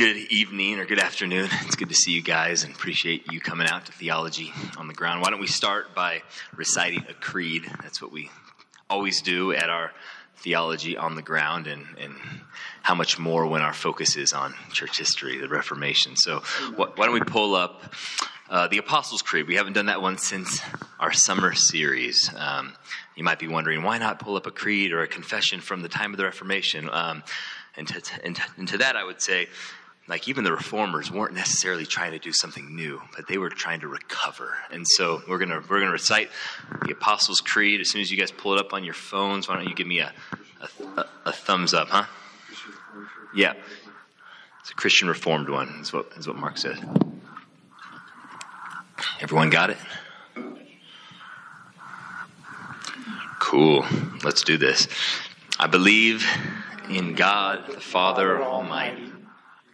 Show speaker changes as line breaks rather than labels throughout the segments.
good evening or good afternoon. It's good to see you guys and appreciate you coming out to Theology on the Ground. Why don't we start by reciting a creed? That's what we always do at our Theology on the Ground, and, and how much more when our focus is on church history, the Reformation. So, why don't we pull up uh, the Apostles' Creed? We haven't done that one since our summer series. Um, you might be wondering, why not pull up a creed or a confession from the time of the Reformation? Um, and to, and, to, and to that, I would say, like even the reformers weren't necessarily trying to do something new, but they were trying to recover. And so we're gonna we're gonna recite the Apostles' Creed as soon as you guys pull it up on your phones. Why don't you give me a a, a thumbs up, huh? Yeah, it's a Christian Reformed one. Is what is what Mark said. Everyone got it? Cool. Let's do this. I believe in God the Father Almighty,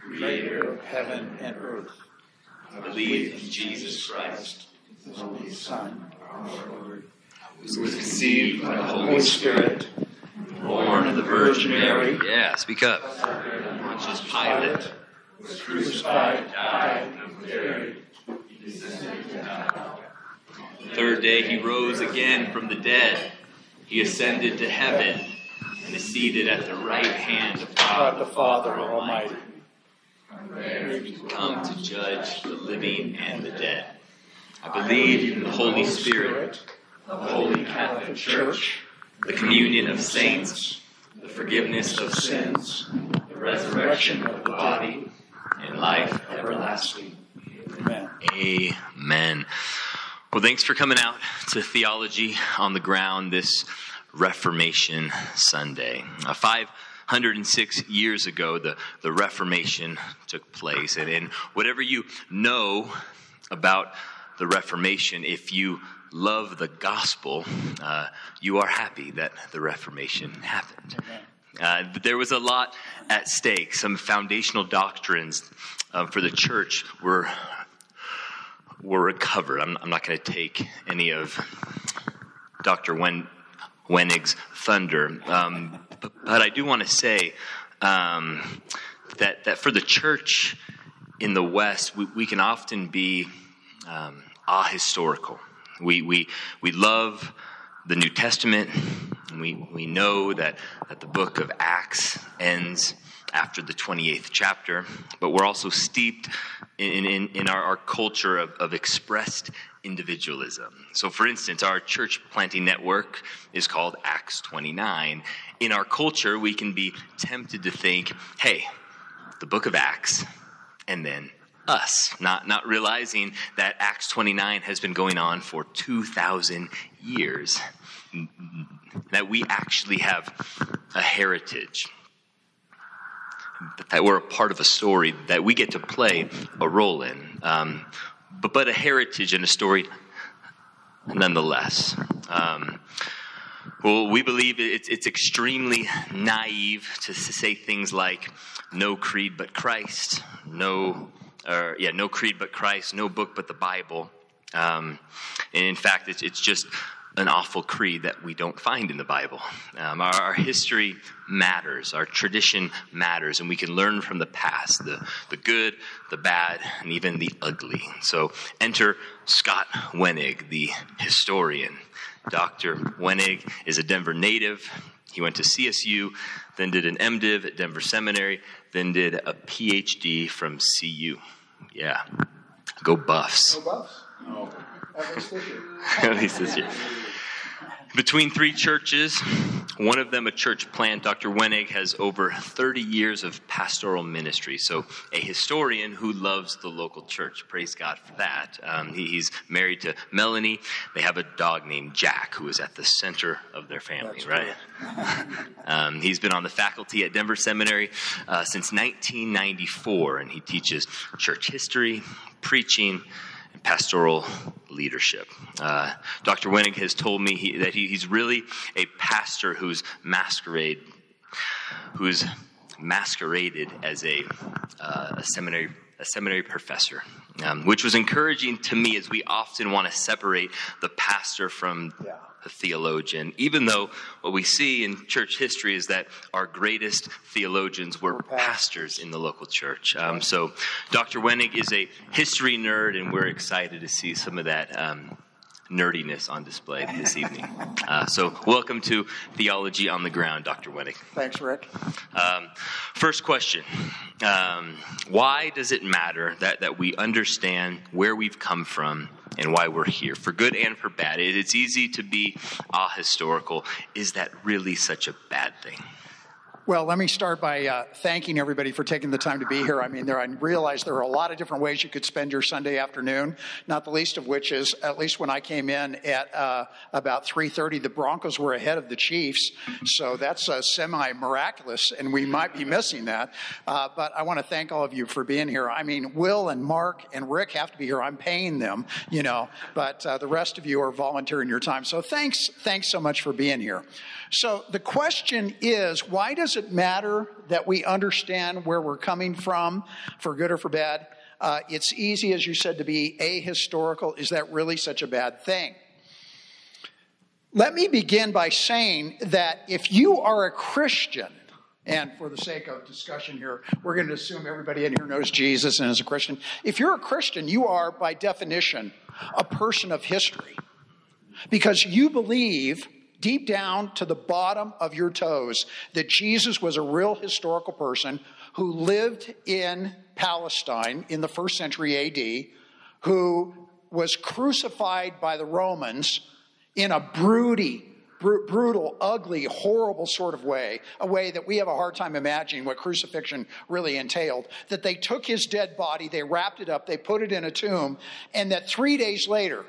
creator of heaven and earth.
I believe in Jesus Christ,
his only Son, our Lord,
who was conceived by the Holy Spirit, born of the Virgin Mary. Yeah, speak up. Pontius Pilate,
was crucified, died, and was buried.
The third day he rose again from the dead. He ascended to heaven and is seated at the right hand of
God
God
the Father Almighty.
Come to judge the living and the dead. I believe in the Holy Spirit, the Holy Catholic Church, the communion of saints, the forgiveness of sins, the resurrection of the body, and life everlasting.
Amen.
Amen. Well, thanks for coming out to Theology on the Ground this Reformation Sunday. Uh, 506 years ago, the, the Reformation took place. And, and whatever you know about the Reformation, if you love the gospel, uh, you are happy that the Reformation happened. Uh, there was a lot at stake. Some foundational doctrines uh, for the church were were recovered. I'm, I'm not going to take any of Dr. Wen, Wenig's thunder, um, but, I do want to say um, that that for the church in the West, we, we can often be um, ahistorical. We we we love the New Testament. We we know that that the book of Acts ends after the 28th chapter, but we're also steeped in, in, in our, our culture of, of expressed individualism. So, for instance, our church planting network is called Acts 29. In our culture, we can be tempted to think, hey, the book of Acts, and then us, not, not realizing that Acts 29 has been going on for 2,000 years, that we actually have a heritage that we're a part of a story that we get to play a role in, um, but, but a heritage and a story nonetheless. Um, well, we believe it's, it's extremely naive to say things like no creed but Christ, no, or yeah, no creed but Christ, no book but the Bible. Um, and in fact, it's, it's just an awful creed that we don't find in the Bible. Um, our, our, history matters, our tradition matters, and we can learn from the past the, the good, the bad, and even the ugly. So enter Scott Wenig, the historian. Dr. Wenig is a Denver native. He went to CSU, then did an MDiv at Denver Seminary, then did a PhD from CU. Yeah. Go Buffs.
Go Buffs. Oh. At least this year.
At least this year. Between three churches, one of them a church plant, Dr. Wenig has over 30 years of pastoral ministry. So, a historian who loves the local church. Praise God for that. Um, he, he's married to Melanie. They have a dog named Jack, who is at the center of their family,
That's
right? um, he's been on the faculty at Denver Seminary uh, since 1994, and he teaches church history, preaching, pastoral leadership. Uh, Dr. Wenig has told me he, that he, he's really a pastor who's masquerade, who's masqueraded as a, uh, a seminary a seminary professor, um, which was encouraging to me as we often want to separate the pastor from yeah. the theologian, even though what we see in church history is that our greatest theologians were pastors in the local church. Um, so Dr. Wenig is a history nerd, and we're excited to see some of that. Um, nerdiness on display this evening. Uh, so, welcome to Theology on the Ground, Dr. Wenig.
Thanks, Rick.
Um, first question um, Why does it matter that, that we understand where we've come from and why we're here, for good and for bad? It, it's easy to be ahistorical. Is that really such a bad thing?
Well, let me start by uh, thanking everybody for taking the time to be here. I mean, there, I realize there are a lot of different ways you could spend your Sunday afternoon, not the least of which is, at least when I came in at uh, about 3.30, the Broncos were ahead of the Chiefs. So that's uh, semi-miraculous, and we might be missing that. Uh, but I want to thank all of you for being here. I mean, Will and Mark and Rick have to be here. I'm paying them, you know, but uh, the rest of you are volunteering your time. So thanks, thanks so much for being here. So the question is, why does it matter that we understand where we're coming from, for good or for bad? Uh, it's easy, as you said, to be ahistorical. Is that really such a bad thing? Let me begin by saying that if you are a Christian, and for the sake of discussion here, we're going to assume everybody in here knows Jesus and is a Christian. If you're a Christian, you are, by definition, a person of history because you believe deep down to the bottom of your toes that Jesus was a real historical person who lived in Palestine in the first century AD, who was crucified by the Romans in a broody, br- brutal, ugly, horrible sort of way, a way that we have a hard time imagining what crucifixion really entailed. That they took his dead body, they wrapped it up, they put it in a tomb, and that three days later,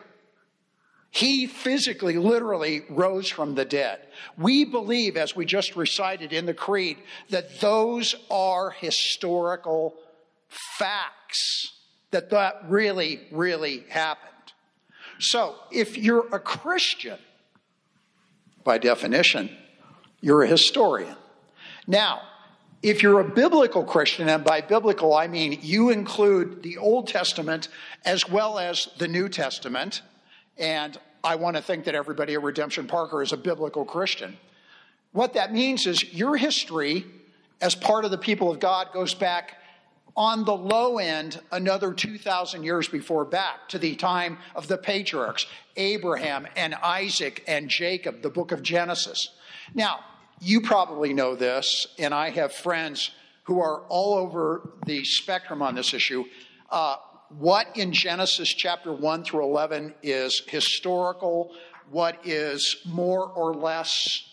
he physically, literally rose from the dead. We believe, as we just recited in the Creed, that those are historical facts, that that really, really happened. So, if you're a Christian, by definition, you're a historian. Now, if you're a biblical Christian, and by biblical I mean you include the Old Testament as well as the New Testament, and I want to think that everybody at Redemption Parker is a biblical Christian. What that means is your history as part of the people of God goes back on the low end another 2,000 years before back to the time of the patriarchs, Abraham and Isaac and Jacob, the book of Genesis. Now, you probably know this, and I have friends who are all over the spectrum on this issue. Uh, what in Genesis chapter 1 through 11 is historical, what is more or less,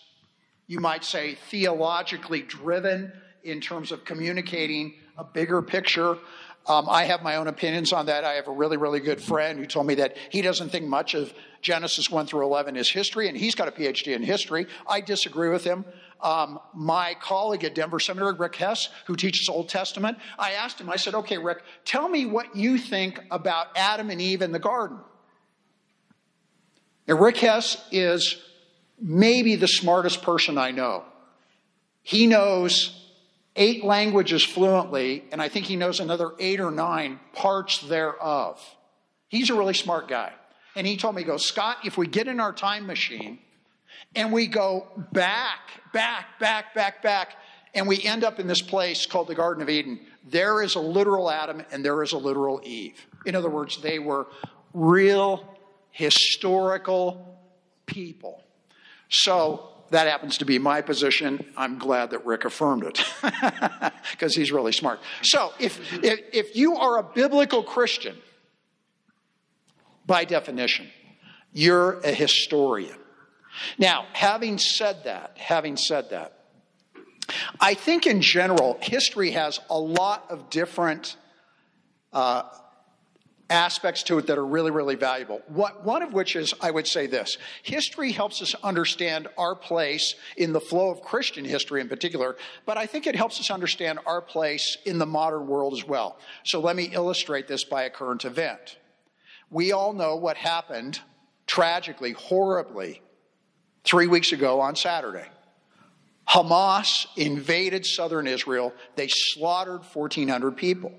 you might say, theologically driven in terms of communicating a bigger picture. Um, I have my own opinions on that. I have a really, really good friend who told me that he doesn't think much of Genesis 1 through 11 is history, and he's got a PhD in history. I disagree with him um, my colleague at Denver Seminary, Rick Hess, who teaches Old Testament, I asked him, I said, okay, Rick, tell me what you think about Adam and Eve in the garden. Now, Rick Hess is maybe the smartest person I know. He knows eight languages fluently, and I think he knows another eight or nine parts thereof. He's a really smart guy. And he told me, he goes, Scott, if we get in our time machine and we go back, back, back, back, back, and we end up in this place called the Garden of Eden. There is a literal Adam and there is a literal Eve. In other words, they were real historical people. So that happens to be my position. I'm glad that Rick affirmed it because he's really smart. So if, if, if you are a biblical Christian, by definition, you're a historian. Now, having said that, having said that, I think in general, history has a lot of different uh, aspects to it that are really, really valuable. What, one of which is, I would say this history helps us understand our place in the flow of Christian history in particular, but I think it helps us understand our place in the modern world as well. So let me illustrate this by a current event. We all know what happened tragically, horribly, three weeks ago on Saturday. Hamas invaded southern Israel. They slaughtered 1,400 people.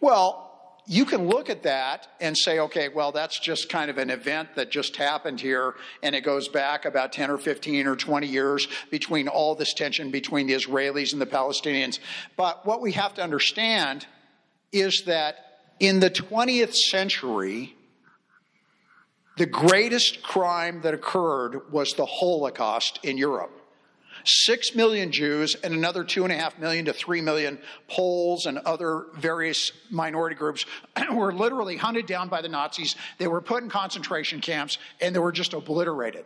Well, you can look at that and say, okay, well, that's just kind of an event that just happened here, and it goes back about 10 or 15 or 20 years between all this tension between the Israelis and the Palestinians. But what we have to understand is that in the 20th century, the greatest crime that occurred was the Holocaust in Europe. Six million Jews and another two and a half million to three million Poles and other various minority groups were literally hunted down by the Nazis. They were put in concentration camps and they were just obliterated.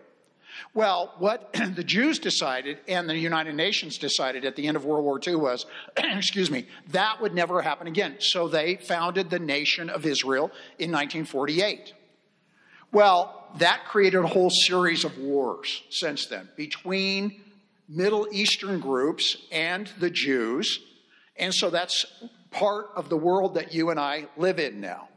Well, what the Jews decided and the United Nations decided at the end of World War II was, excuse me, that would never happen again. So they founded the nation of Israel in 1948. Well, that created a whole series of wars since then between Middle Eastern groups and the Jews. And so that's part of the world that you and I live in now.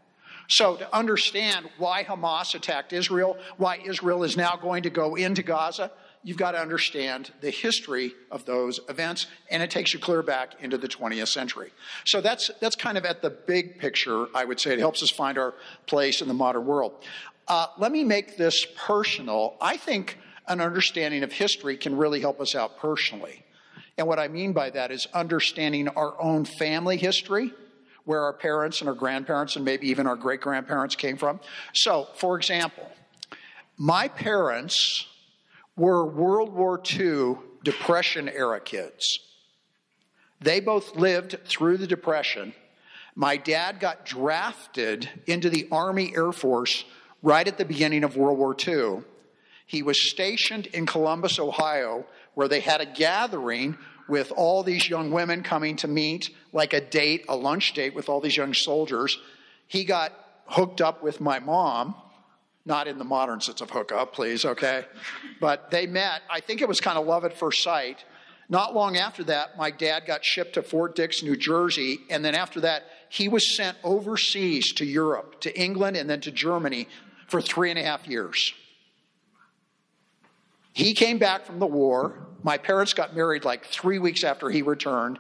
So, to understand why Hamas attacked Israel, why Israel is now going to go into Gaza, you've got to understand the history of those events, and it takes you clear back into the 20th century. So, that's, that's kind of at the big picture, I would say. It helps us find our place in the modern world. Uh, let me make this personal. I think an understanding of history can really help us out personally. And what I mean by that is understanding our own family history, where our parents and our grandparents and maybe even our great grandparents came from. So, for example, my parents were World War II Depression era kids. They both lived through the Depression. My dad got drafted into the Army Air Force right at the beginning of World War II. He was stationed in Columbus, Ohio, where they had a gathering with all these young women coming to meet, like a date, a lunch date with all these young soldiers. He got hooked up with my mom, not in the modern sense of hookup, please, okay? But they met. I think it was kind of love at first sight. Not long after that, my dad got shipped to Fort Dix, New Jersey, and then after that, he was sent overseas to Europe, to England, and then to Germany for three and a half years. He came back from the war. My parents got married like three weeks after he returned.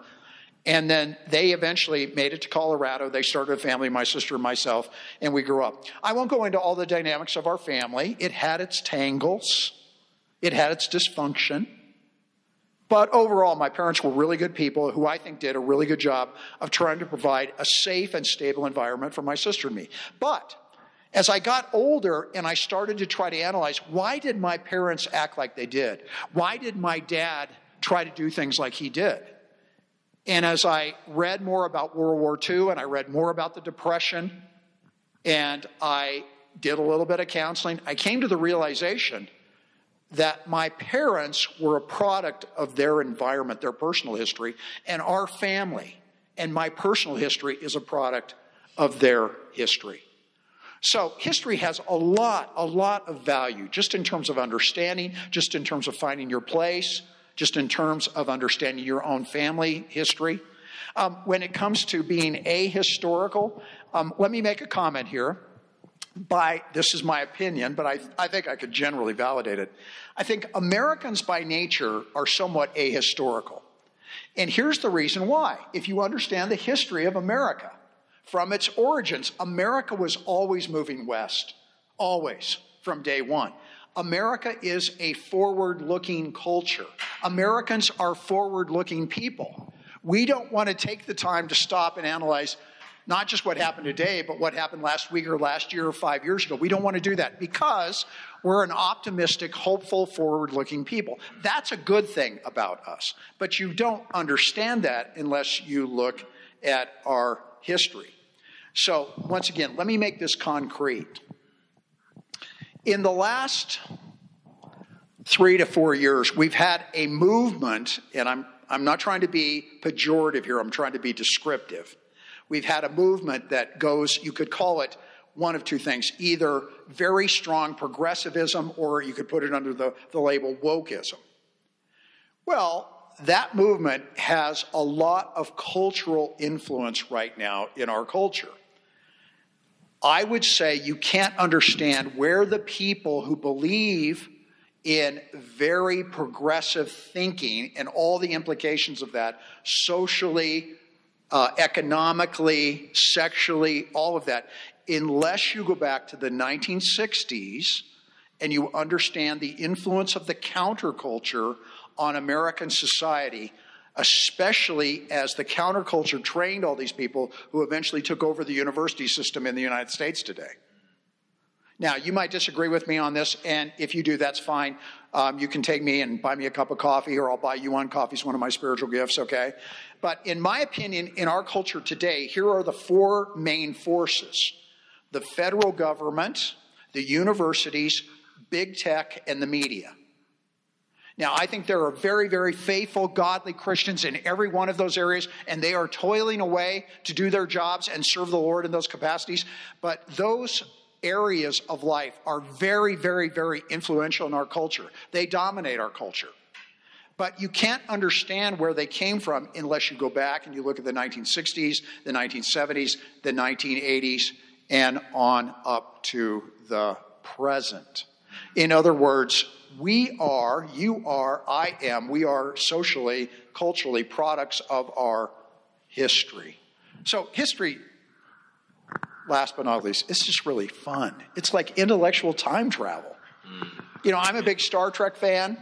And then they eventually made it to Colorado. They started a family, my sister and myself, and we grew up. I won't go into all the dynamics of our family. It had its tangles, it had its dysfunction. But overall, my parents were really good people who I think did a really good job of trying to provide a safe and stable environment for my sister and me. But as I got older and I started to try to analyze why did my parents act like they did? Why did my dad try to do things like he did? And as I read more about World War II and I read more about the Depression and I did a little bit of counseling, I came to the realization that my parents were a product of their environment, their personal history, and our family and my personal history is a product of their history. So history has a lot, a lot of value, just in terms of understanding, just in terms of finding your place, just in terms of understanding your own family history. Um, when it comes to being ahistorical, um, let me make a comment here. By this is my opinion, but I, I think I could generally validate it. I think Americans by nature are somewhat ahistorical. And here's the reason why. If you understand the history of America, from its origins. America was always moving west, always from day one. America is a forward looking culture. Americans are forward looking people. We don't want to take the time to stop and analyze not just what happened today, but what happened last week or last year or five years ago. We don't want to do that because we're an optimistic, hopeful, forward looking people. That's a good thing about us. But you don't understand that unless you look at our history. So, once again, let me make this concrete. In the last three to four years, we've had a movement, and I'm, I'm not trying to be pejorative here, I'm trying to be descriptive. We've had a movement that goes, you could call it one of two things either very strong progressivism, or you could put it under the, the label wokeism. Well, that movement has a lot of cultural influence right now in our culture. I would say you can't understand where the people who believe in very progressive thinking and all the implications of that socially, uh, economically, sexually, all of that, unless you go back to the 1960s and you understand the influence of the counterculture on American society, especially as the counterculture trained all these people who eventually took over the university system in the United States today. Now, you might disagree with me on this, and if you do, that's fine. Um, you can take me and buy me a cup of coffee, or I'll buy you one. Coffee is one of my spiritual gifts, okay? But in my opinion, in our culture today, here are the four main forces the federal government, the universities, big tech, and the media. Now, I think there are very, very faithful, godly Christians in every one of those areas, and they are toiling away to do their jobs and serve the Lord in those capacities. But those areas of life are very, very, very influential in our culture. They dominate our culture. But you can't understand where they came from unless you go back and you look at the 1960s, the 1970s, the 1980s, and on up to the present. In other words, we are, you are, I am, we are socially, culturally products of our history. So, history, last but not least, it's just really fun. It's like intellectual time travel. You know, I'm a big Star Trek fan.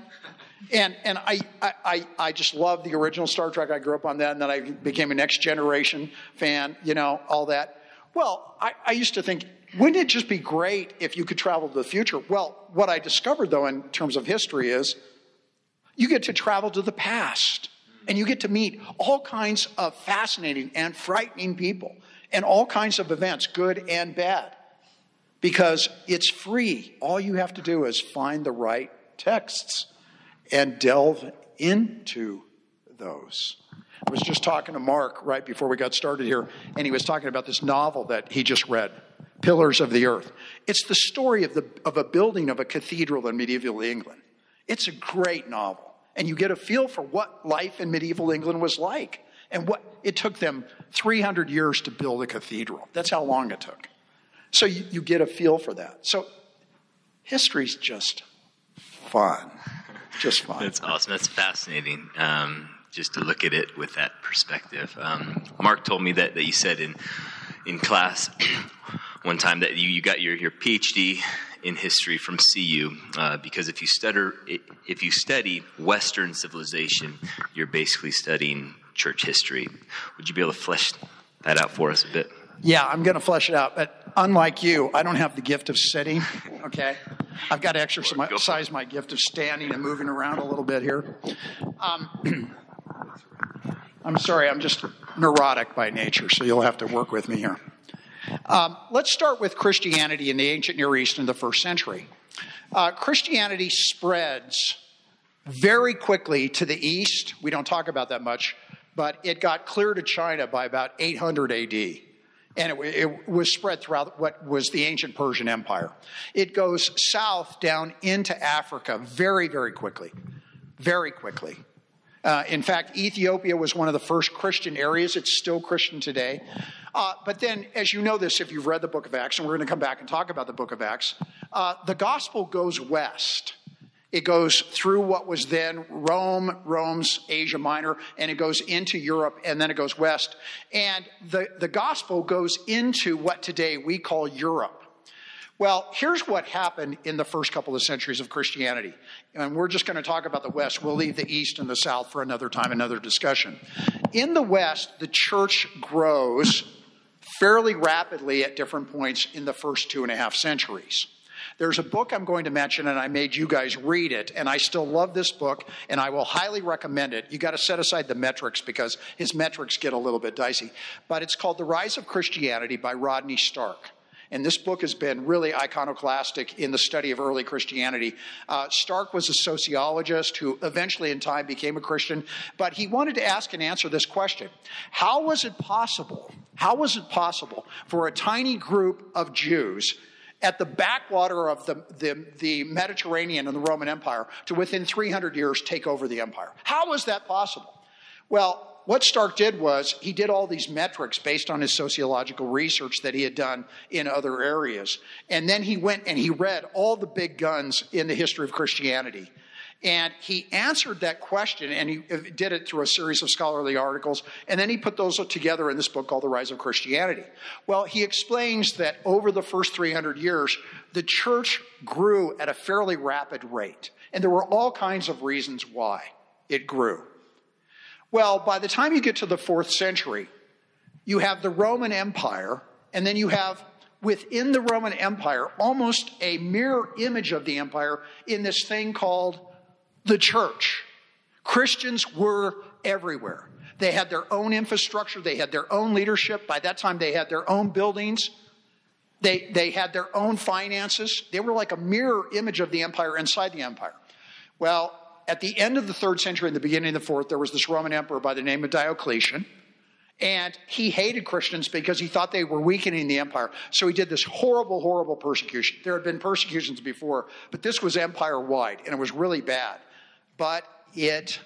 And, and I, I, I just love the original Star Trek. I grew up on that, and then I became a next generation fan, you know, all that. Well, I, I used to think, wouldn't it just be great if you could travel to the future? Well, what I discovered, though, in terms of history, is you get to travel to the past and you get to meet all kinds of fascinating and frightening people and all kinds of events, good and bad, because it's free. All you have to do is find the right texts and delve into those. I was just talking to Mark right before we got started here, and he was talking about this novel that he just read, Pillars of the Earth. It's the story of, the, of a building of a cathedral in medieval England. It's a great novel, and you get a feel for what life in medieval England was like and what it took them 300 years to build a cathedral. That's how long it took. So you, you get a feel for that. So history's just fun. Just fun.
That's awesome. That's fascinating. Um, just to look at it with that perspective. Um, Mark told me that, that you said in in class one time that you, you got your, your PhD in history from CU uh, because if you study if you study Western civilization, you're basically studying church history. Would you be able to flesh that out for us a bit?
Yeah, I'm going to flesh it out. But unlike you, I don't have the gift of sitting. Okay, I've got to exercise my gift of standing and moving around a little bit here. Um, I'm sorry, I'm just neurotic by nature, so you'll have to work with me here. Um, let's start with Christianity in the ancient Near East in the first century. Uh, Christianity spreads very quickly to the east. We don't talk about that much, but it got clear to China by about 800 AD. And it, it, was spread throughout what was the ancient Persian Empire. It goes south down into Africa very, very quickly. Very quickly. Uh, in fact, Ethiopia was one of the first Christian areas. It's still Christian today. Uh, but then, as you know this, if you've read the book of Acts, and we're going to come back and talk about the book of Acts, uh, the gospel goes west. It goes through what was then Rome, Rome's Asia Minor, and it goes into Europe, and then it goes west. And the, the gospel goes into what today we call Europe. Well, here's what happened in the first couple of centuries of Christianity. And we're just going to talk about the West. We'll leave the East and the South for another time, another discussion. In the West, the church grows fairly rapidly at different points in the first two and a half centuries. There's a book I'm going to mention, and I made you guys read it, and I still love this book, and I will highly recommend it. You got to set aside the metrics because his metrics get a little bit dicey. But it's called The Rise of Christianity by Rodney Stark. And this book has been really iconoclastic in the study of early Christianity. Uh, Stark was a sociologist who eventually, in time, became a Christian, but he wanted to ask and answer this question How was it possible? How was it possible for a tiny group of Jews? At the backwater of the, the, the Mediterranean and the Roman Empire to within 300 years take over the empire. How was that possible? Well, what Stark did was he did all these metrics based on his sociological research that he had done in other areas. And then he went and he read all the big guns in the history of Christianity. And he answered that question and he uh, did it through a series of scholarly articles. And then he put those together in this book called The Rise of Christianity. Well, he explains that over the first 300 years, the church grew at a fairly rapid rate. And there were all kinds of reasons why it grew. Well, by the time you get to the fourth century, you have the Roman Empire, and then you have within the Roman Empire almost a mirror image of the empire in this thing called the church. Christians were everywhere. They had their own infrastructure, they had their own leadership. By that time, they had their own buildings, they, they had their own finances. They were like a mirror image of the empire inside the empire. Well, at the end of the third century and the beginning of the fourth, there was this Roman emperor by the name of Diocletian. And he hated Christians because he thought they were weakening the empire. So he did this horrible, horrible persecution. There had been persecutions before, but this was empire wide, and it was really bad but it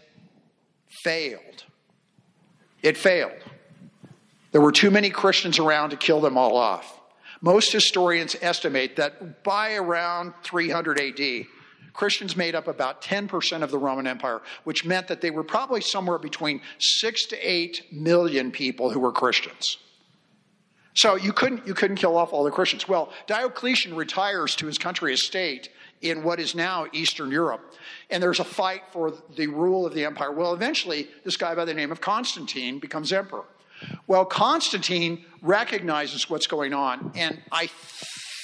failed. It failed. There were too many Christians around to kill them all off. Most historians estimate that by around 300 AD, Christians made up about 10% of the Roman Empire, which meant that they were probably somewhere between 6 to 8 million people who were Christians. So you couldn't, you couldn't kill off all the Christians. Well, Diocletian retires to his country estate in what is now Eastern Europe. And there's a fight for the rule of the empire. Well, eventually, this guy by the name of Constantine becomes emperor. Well, Constantine recognizes what's going on, and I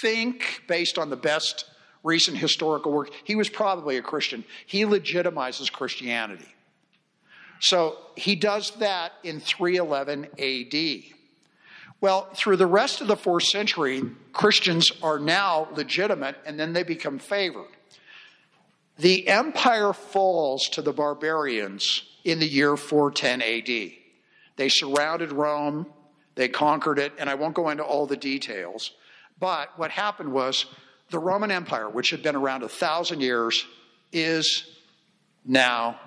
think, based on the best recent historical work, he was probably a Christian. He legitimizes Christianity. So he does that in 311 AD. Well, through the rest of the fourth century, Christians are now legitimate and then they become favored. The empire falls to the barbarians in the year 410 AD. They surrounded Rome, they conquered it, and I won't go into all the details. But what happened was the Roman Empire, which had been around a thousand years, is now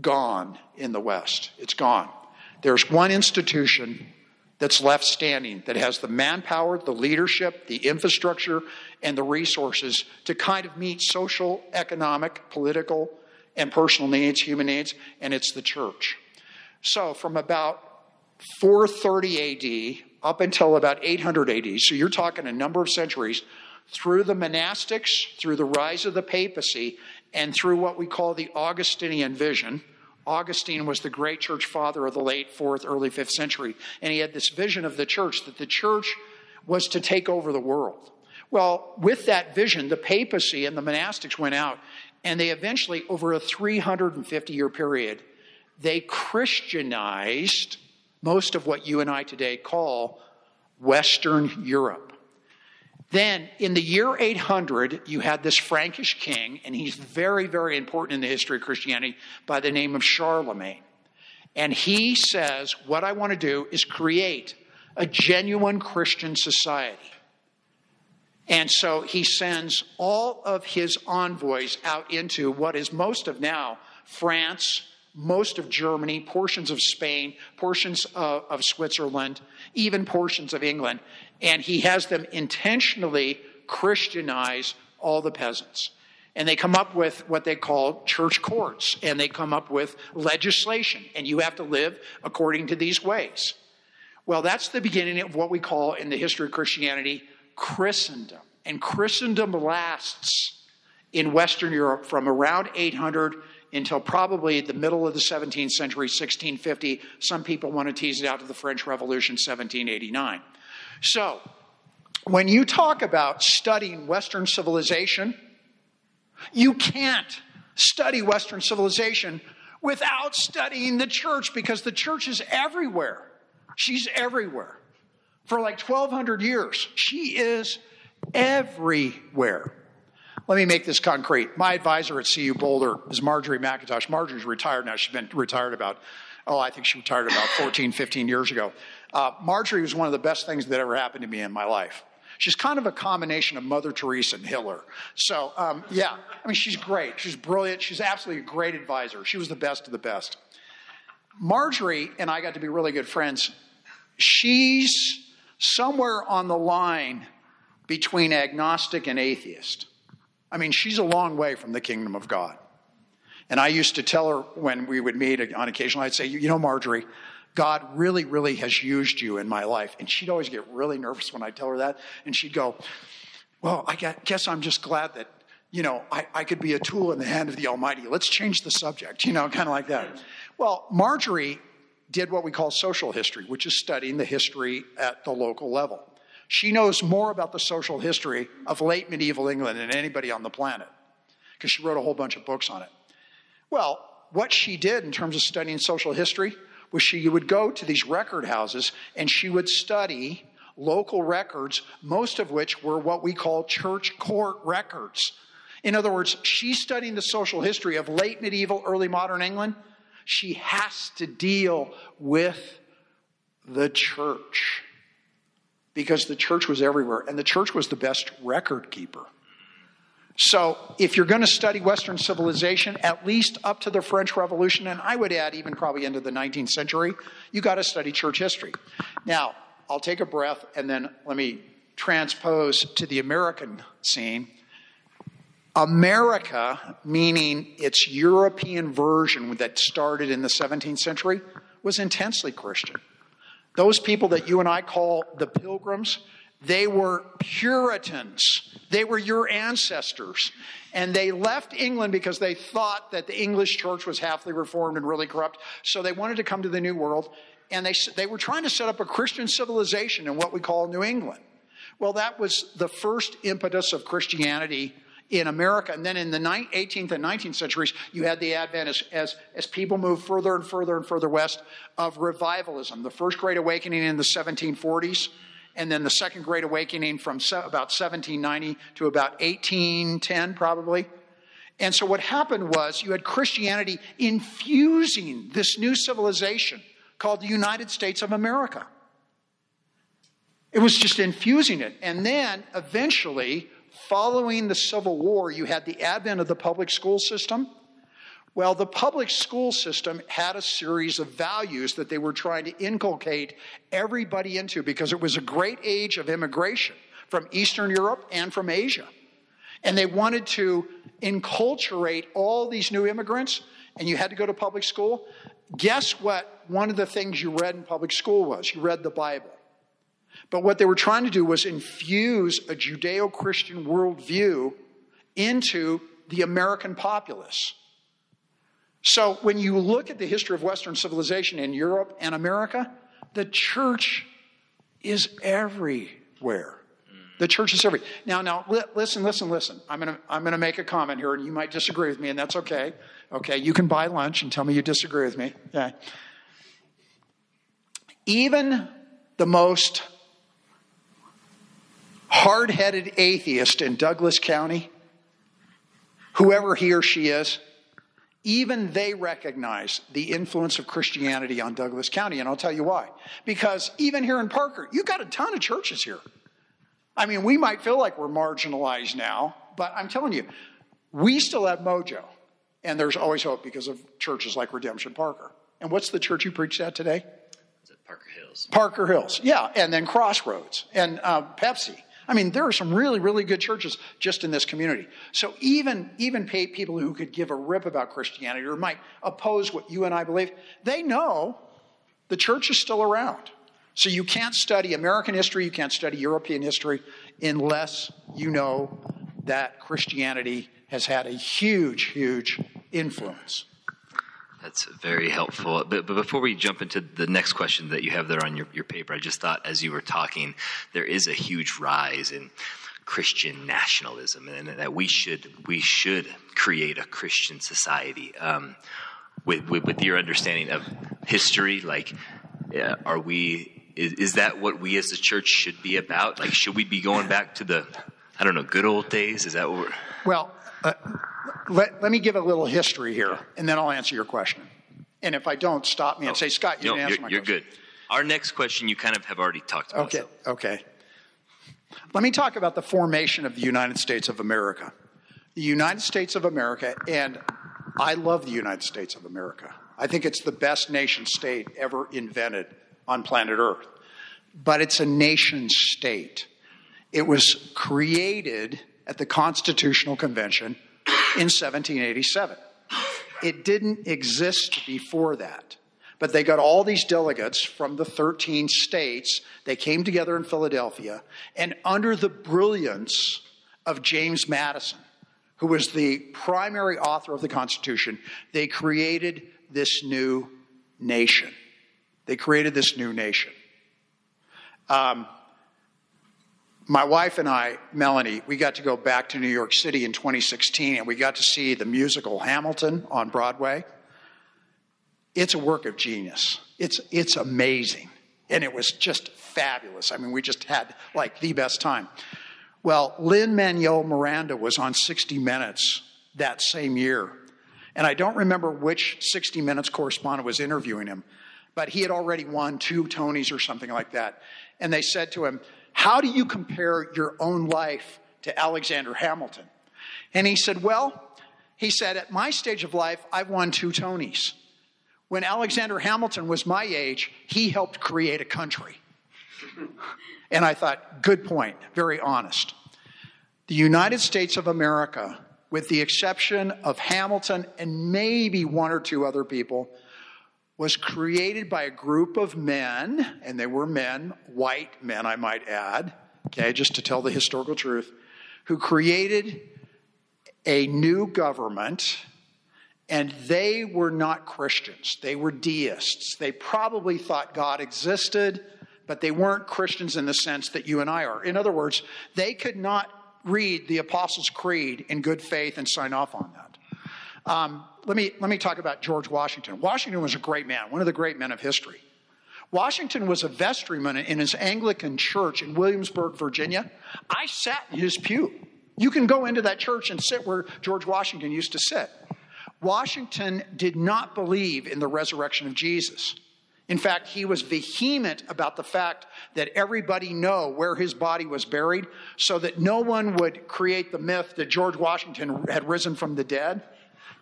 gone in the West. It's gone. There's one institution that's left standing that has the manpower, the leadership, the infrastructure, and the resources to kind of meet social, economic, political, and personal needs, human needs, and it's the church. So from about 430 AD up until about 800 AD, so you're talking a number of centuries, through the monastics, through the rise of the papacy, and through what we call the Augustinian vision, Augustine was the great church father of the late fourth, early fifth century, and he had this vision of the church that the church was to take over the world. Well, with that vision, the papacy and the monastics went out, and they eventually, over a 350 year period, they Christianized most of what you and I today call Western Europe. Then, in the year 800, you had this Frankish king, and he's very, very important in the history of Christianity, by the name of Charlemagne. And he says, What I want to do is create a genuine Christian society. And so he sends all of his envoys out into what is most of now France, most of Germany, portions of Spain, portions of, of Switzerland, even portions of England and he has them intentionally Christianize all the peasants. And they come up with what they call church courts, and they come up with legislation, and you have to live according to these ways. Well, that's the beginning of what we call in the history of Christianity Christendom. And Christendom lasts in Western Europe from around 800 until probably the middle of the 17th century, 1650. Some people want to tease it out to the French Revolution, 1789. So, when you talk about studying Western civilization, you can't study Western civilization without studying the church because the church is everywhere. She's everywhere. For like 1,200 years, she is everywhere. Let me make this concrete. My advisor at CU Boulder is Marjorie McIntosh. Marjorie's retired now. She's been retired about, oh, I think she retired about 14, 15 years ago. Uh, Marjorie was one of the best things that ever happened to me in my life. She's kind of a combination of Mother Teresa and Hitler. So, um, yeah, I mean, she's great. She's brilliant. She's absolutely a great advisor. She was the best of the best. Marjorie and I got to be really good friends. She's somewhere on the line between agnostic and atheist. I mean, she's a long way from the kingdom of God. And I used to tell her when we would meet on occasion, I'd say, You know, Marjorie, God really, really has used you in my life. And she'd always get really nervous when I tell her that. And she'd go, Well, I guess I'm just glad that, you know, I, I could be a tool in the hand of the Almighty. Let's change the subject, you know, kind of like that. Well, Marjorie did what we call social history, which is studying the history at the local level. She knows more about the social history of late medieval England than anybody on the planet because she wrote a whole bunch of books on it. Well, what she did in terms of studying social history was she would go to these record houses and she would study local records, most of which were what we call church court records. In other words, she's studying the social history of late medieval, early modern England. She has to deal with the church because the church was everywhere and the church was the best record keeper. So, if you're going to study Western civilization, at least up to the French Revolution, and I would add even probably into the 19th century, you got to study church history. Now, I'll take a breath and then let me transpose to the American scene. America, meaning its European version that started in the 17th century, was intensely Christian. Those people that you and I call the pilgrims, they were Puritans. They were your ancestors. And they left England because they thought that the English church was halfly reformed and really corrupt. So they wanted to come to the New World. And they, they were trying to set up a Christian civilization in what we call New England. Well, that was the first impetus of Christianity in America. And then in the 18th and 19th centuries, you had the advent as, as, as people moved further and further and further west of revivalism. The first Great Awakening in the 1740s, and then the Second Great Awakening from about 1790 to about 1810, probably. And so what happened was you had Christianity infusing this new civilization called the United States of America. It was just infusing it. And then eventually, following the Civil War, you had the advent of the public school system. Well, the public school system had a series of values that they were trying to inculcate everybody into because it was a great age of immigration from Eastern Europe and from Asia. And they wanted to enculturate all these new immigrants, and you had to go to public school. Guess what? One of the things you read in public school was you read the Bible. But what they were trying to do was infuse a Judeo Christian worldview into the American populace. So when you look at the history of Western civilization in Europe and America, the church is everywhere. The church is everywhere. Now, now, li- listen, listen, listen. I'm to I'm to make a comment here, and you might disagree with me, and that's okay. Okay, you can buy lunch and tell me you disagree with me. Okay. Even the most hard headed atheist in Douglas County, whoever he or she is, even they recognize the influence of Christianity on Douglas County. And I'll tell you why. Because even here in Parker, you've got a ton of churches here. I mean, we might feel like we're marginalized now, but I'm telling you, we still have mojo. And there's always hope because of churches like Redemption Parker. And what's the church you preached at today?
Parker Hills.
Parker Hills, yeah. And then Crossroads and uh, Pepsi. I mean, there are some really, really good churches just in this community. So even, even people who could give a rip about Christianity or might oppose what you and I believe, they know the church is still around. So you can't study American history, you can't study European history unless you know that Christianity has had a huge, huge influence.
That's very helpful. But, but, before we jump into the next question that you have there on your, your paper, I just thought as you were talking, there is a huge rise in Christian nationalism, and that we should we should create a Christian society. Um, with, with, with your understanding of history, like, uh, are we? Is, is that what we as the church should be about? Like, should we be going back to the, I don't know, good old days? Is that what we're?
Well, uh, let, let me give a little history here, and then I'll answer your question. And if I don't, stop me and oh, say, Scott, you no, didn't answer
my
you're
question. You're good. Our next question you kind of have already talked about.
Okay, so. okay. Let me talk about the formation of the United States of America. The United States of America, and I love the United States of America. I think it's the best nation state ever invented on planet Earth. But it's a nation state. It was created at the Constitutional Convention in 1787. it didn't exist before that. But they got all these delegates from the 13 states. They came together in Philadelphia, and under the brilliance of James Madison, who was the primary author of the Constitution, they created this new nation. They created this new nation. Um, my wife and I, Melanie, we got to go back to New York City in 2016 and we got to see the musical Hamilton on Broadway. It's a work of genius. It's, it's amazing. And it was just fabulous. I mean, we just had like the best time. Well, Lin-Manuel Miranda was on 60 Minutes that same year. And I don't remember which 60 Minutes correspondent was interviewing him, but he had already won two Tonys or something like that. And they said to him, How do you compare your own life to Alexander Hamilton? And he said, Well, he said, At my stage of life, I've won two Tonys. When Alexander Hamilton was my age, he helped create a country. And I thought, good point, very honest. The United States of America, with the exception of Hamilton and maybe one or two other people, was created by a group of men, and they were men, white men, I might add, okay, just to tell the historical truth, who created a new government, and they were not Christians. They were deists. They probably thought God existed but they weren't Christians in the sense that you and I are. In other words, they could not read the Apostles' Creed in good faith and sign off on that. Um, let, me, let me talk about George Washington. Washington was a great man, one of the great men of history. Washington was a vestryman in his Anglican church in Williamsburg, Virginia. I sat in his pew. You can go into that church and sit where George Washington used to sit. Washington did not believe in the resurrection of Jesus. In fact, he was vehement about the fact that everybody know where his body was buried so that no one would create the myth that George Washington had risen from the dead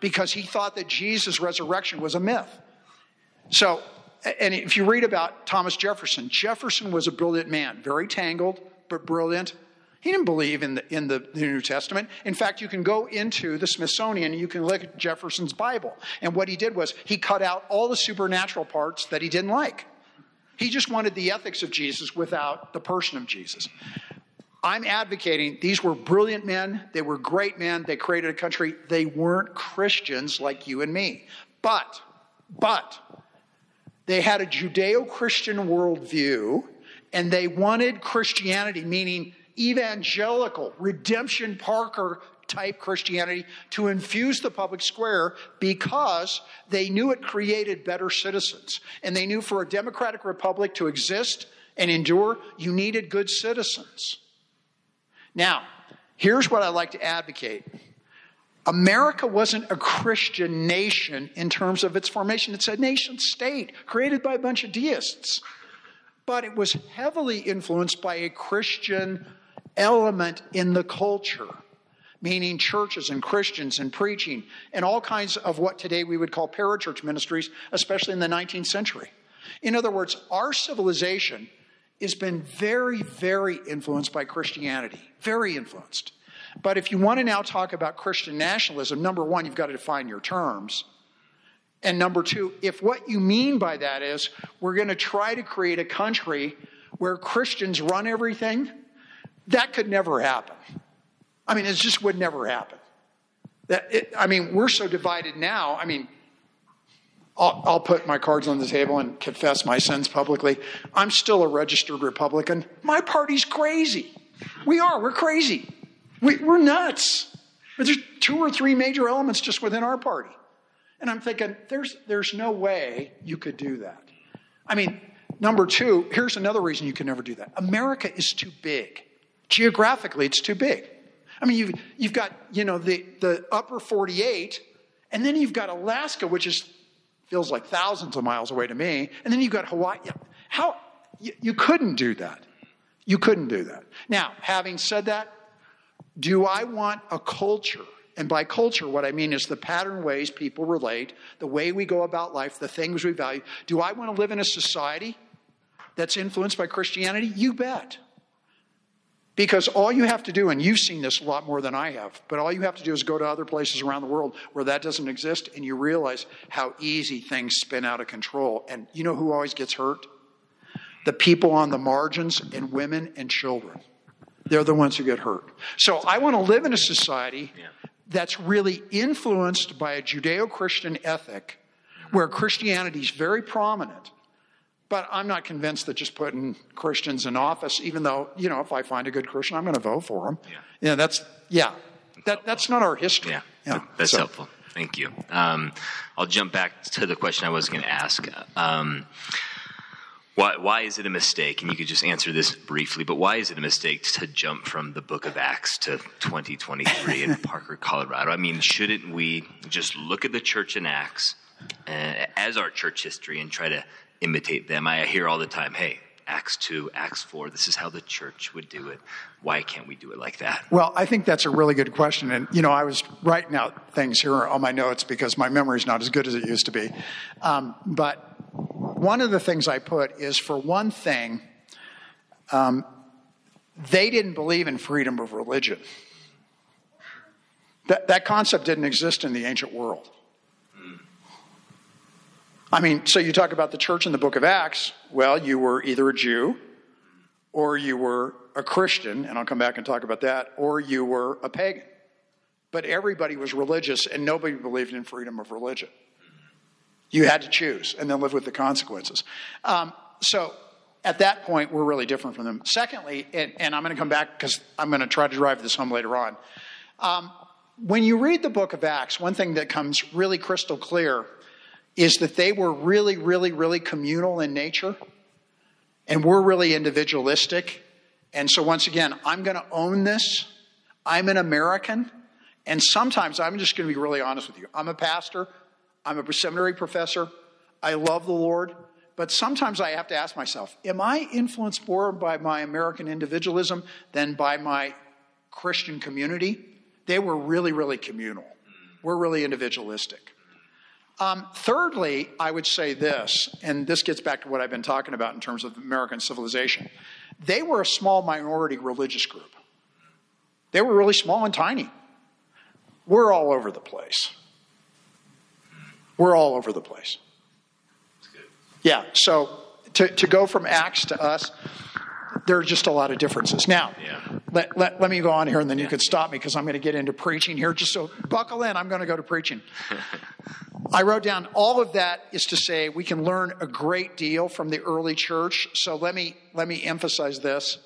because he thought that Jesus' resurrection was a myth. So, and if you read about Thomas Jefferson, Jefferson was a brilliant man, very tangled, but brilliant. He didn't believe in the, in the, the, New Testament. In fact, you can go into the Smithsonian and you can look at Jefferson's Bible. And what he did was he cut out all the supernatural parts that he didn't like. He just wanted the ethics of Jesus without the person of Jesus. I'm advocating these were brilliant men. They were great men. They created a country. They weren't Christians like you and me. But, but, they had a Judeo Christian worldview and they wanted Christianity, meaning evangelical, redemption Parker type Christianity to infuse the public square because they knew it created better citizens. And they knew for a democratic republic to exist and endure, you needed good citizens. Now, here's what I'd like to advocate. America wasn't a Christian nation in terms of its formation. It's a nation state created by a bunch of deists. But it was heavily influenced by a Christian element in the culture, meaning churches and Christians and preaching and all kinds of what today we would call parachurch ministries, especially in the 19th century. In other words, our civilization has been very, very influenced by Christianity, very influenced. But if you want to now talk about Christian nationalism, number one, you've got to define your terms. And number two, if what you mean by that is we're going to try to create a country where Christians run everything, that could never happen. I mean, it just would never happen. That it, I mean, we're so divided now. I mean, I'll, I'll, put my cards on the table and confess my sins publicly. I'm still a registered Republican. My party's crazy. We are. We're crazy. We, we're nuts. But there's two or three major elements just within our party. And I'm thinking, there's, there's no way you could do that. I mean, number two, here's another reason you can never do that America is too big. Geographically, it's too big. I mean, you've, you've got, you know, the, the upper 48, and then you've got Alaska, which is feels like thousands of miles away to me, and then you've got Hawaii. How, you, you couldn't do that. You couldn't do that. Now, having said that, do I want a culture? And by culture, what I mean is the pattern ways people relate, the way we go about life, the things we value. Do I want to live in a society that's influenced by Christianity? You bet. Because all you have to do, and you've seen this a lot more than I have, but all you have to do is go to other places around the world where that doesn't exist, and you realize how easy things spin out of control. And you know who always gets hurt? The people on the margins and women and children. They're the ones who get hurt. So I want to live in a society that's really influenced by a Judeo Christian ethic where Christianity is very prominent. But I'm not convinced that just putting Christians in office, even though, you know, if I find a good Christian, I'm going to vote for them.
Yeah.
Yeah, that's, yeah. That, that's not our history.
Yeah, that's
so-
helpful. Thank you. Um, I'll jump back to the question I was going to ask. Um, why, why is it a mistake? And you could just answer this briefly, but why is it a mistake to jump from the book of Acts to 2023 in Parker, Colorado? I mean, shouldn't we just look at the church in Acts as our church history and try to imitate them? I hear all the time, hey, Acts 2, Acts 4, this is how the church would do it. Why can't we do it like that?
Well, I think that's a really good question. And, you know, I was writing out things here on my notes because my memory's not as good as it used to be. Um, but one of the things I put is for one thing, um, they didn't believe in freedom of religion. That, that concept didn't exist in the ancient world. I mean, so you talk about the church in the book of Acts. Well, you were either a Jew or you were a Christian, and I'll come back and talk about that, or you were a pagan. But everybody was religious, and nobody believed in freedom of religion. You had to choose and then live with the consequences. Um, so at that point, we're really different from them. Secondly, and, and I'm going to come back because I'm going to try to drive this home later on. Um, when you read the book of Acts, one thing that comes really crystal clear is that they were really, really, really communal in nature, and we're really individualistic. And so, once again, I'm going to own this. I'm an American. And sometimes I'm just going to be really honest with you. I'm a pastor, I'm a seminary professor, I love the Lord. But sometimes I have to ask myself, am I influenced more by my American individualism than by my Christian community? They were really, really communal. We're really individualistic. Um, thirdly, I would say this, and this gets back to what I've been talking about in terms of American civilization. They were a small minority religious group. They were really small and tiny. We're all over the place. We're all over the place. Yeah, so to, to go from Acts to us, there are just a lot of differences. Now,
Yeah.
let, let, let me go on here and then you could stop me because I'm going to get into preaching here. Just so buckle in, I'm going to go to preaching. I wrote down all of that is to say we can learn a great deal from the early church. So let me let me emphasize this.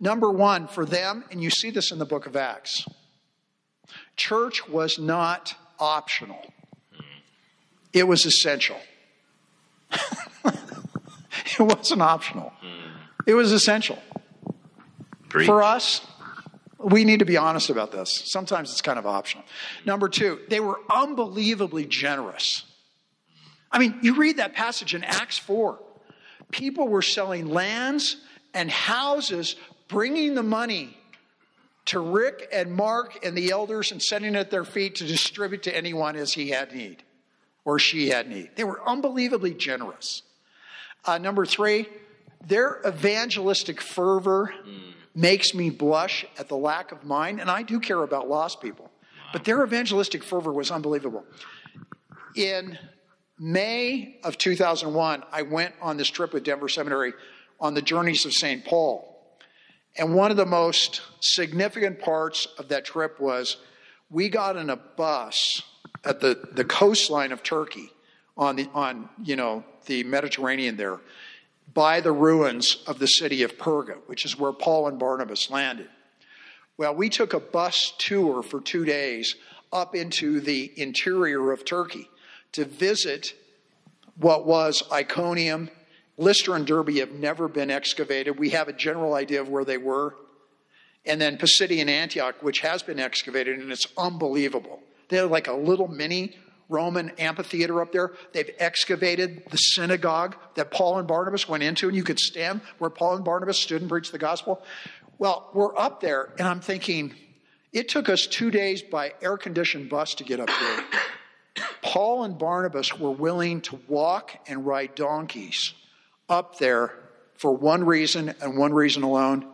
Number one, for them, and you see this in the book of Acts, church was not optional. It was essential. it wasn't optional. Hmm. It was essential.
Preach.
For us, we need to be honest about this. Sometimes it's kind of optional. Number two, they were unbelievably generous. I mean, you read that passage in Acts 4. People were selling lands and houses, bringing the money to Rick and Mark and the elders and setting it at their feet to distribute to anyone as he had need or she had need. They were unbelievably generous. Uh, number three, their evangelistic fervor mm. makes me blush at the lack of mine, and I do care about lost people. But their evangelistic fervor was unbelievable. In May of 2001, I went on this trip with Denver Seminary on the journeys of St. Paul. And one of the most significant parts of that trip was we got in a bus at the, the coastline of Turkey on the on you know the Mediterranean there by the ruins of the city of Perga, which is where Paul and Barnabas landed. Well, we took a bus tour for two days up into the interior of Turkey to visit what was Iconium. Lystra and Derbe have never been excavated. We have a general idea of where they were. And then Pisidian Antioch, which has been excavated, and it's unbelievable. They're like a little mini Roman amphitheater up there. They've excavated the synagogue that Paul and Barnabas went into, and you could stand where Paul and Barnabas stood and preached the gospel. Well, we're up there, and I'm thinking, it took us two days by air conditioned bus to get up there. Paul and Barnabas were willing to walk and ride donkeys up there for one reason and one reason alone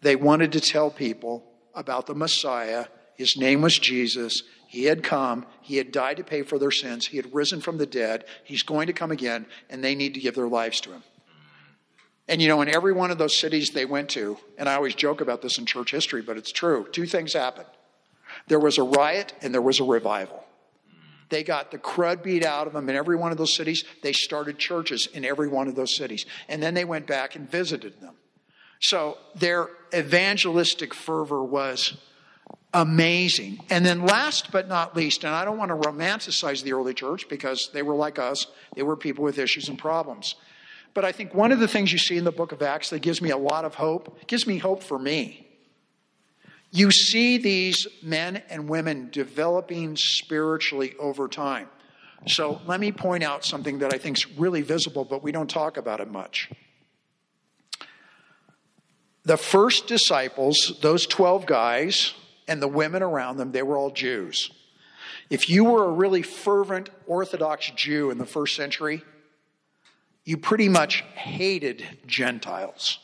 They wanted to tell people about the Messiah. His name was Jesus. He had come. He had died to pay for their sins. He had risen from the dead. He's going to come again, and they need to give their lives to him. And you know, in every one of those cities they went to, and I always joke about this in church history, but it's true, two things happened. There was a riot and there was a revival. They got the crud beat out of them in every one of those cities. They started churches in every one of those cities. And then they went back and visited them. So their evangelistic fervor was amazing. And then last but not least, and I don't want to romanticize the early church because they were like us, they were people with issues and problems. But I think one of the things you see in the book of Acts that gives me a lot of hope, gives me hope for me. You see these men and women developing spiritually over time. So let me point out something that I think is really visible, but we don't talk about it much. The first disciples, those 12 guys, and the women around them, they were all Jews. If you were a really fervent Orthodox Jew in the first century, you pretty much hated Gentiles.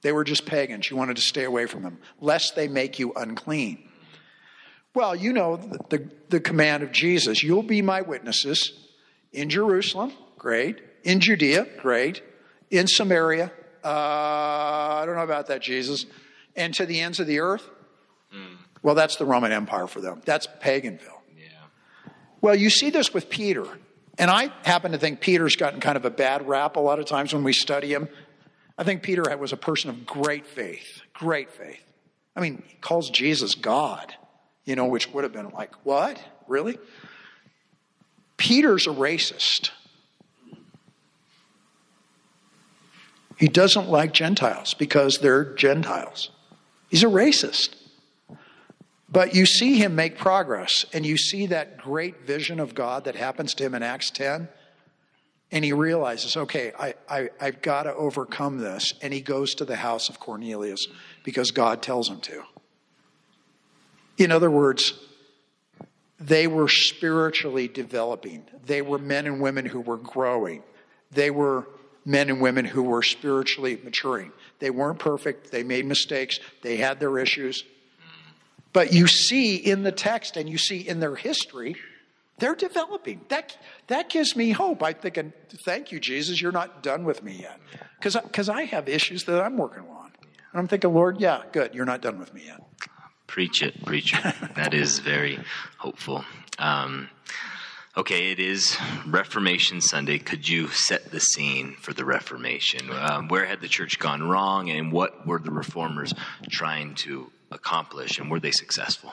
They were just pagans. You wanted to stay away from them, lest they make you unclean. Well, you know the, the, the, command of Jesus you'll be my witnesses in Jerusalem, great. In Judea, great. In Samaria, uh, I don't know about that, Jesus. And to the ends of the earth? Mm. Well, that's the Roman Empire for them. That's Paganville. Yeah. Well, you see this with Peter. And I happen to think Peter's gotten kind of a bad rap a lot of times when we study him. I think Peter was a person of great faith, great faith. I mean, he calls Jesus God, you know, which would have been like, what? Really? Peter's a racist. He doesn't like Gentiles because they're Gentiles. He's a racist. But you see him make progress, and you see that great vision of God that happens to him in Acts 10 and he realizes, okay, I, I, I've got to overcome this. And he goes to the house of Cornelius because God tells him to. In other words, they were spiritually developing. They were men and women who were growing. They were men and women who were spiritually maturing. They weren't perfect. They made mistakes. They had their issues. But you see in the text and you see in their history they're developing. That, that gives me hope. I'm thinking, thank you, Jesus, you're not done with me yet. Because I have issues that I'm working on. And I'm thinking, Lord, yeah, good, you're not done with me yet.
Preach it, preach it. that is very hopeful. Um, okay, it is Reformation Sunday. Could you set the scene for the Reformation? Um, where had the church gone wrong, and what were the reformers trying to accomplish, and were they successful?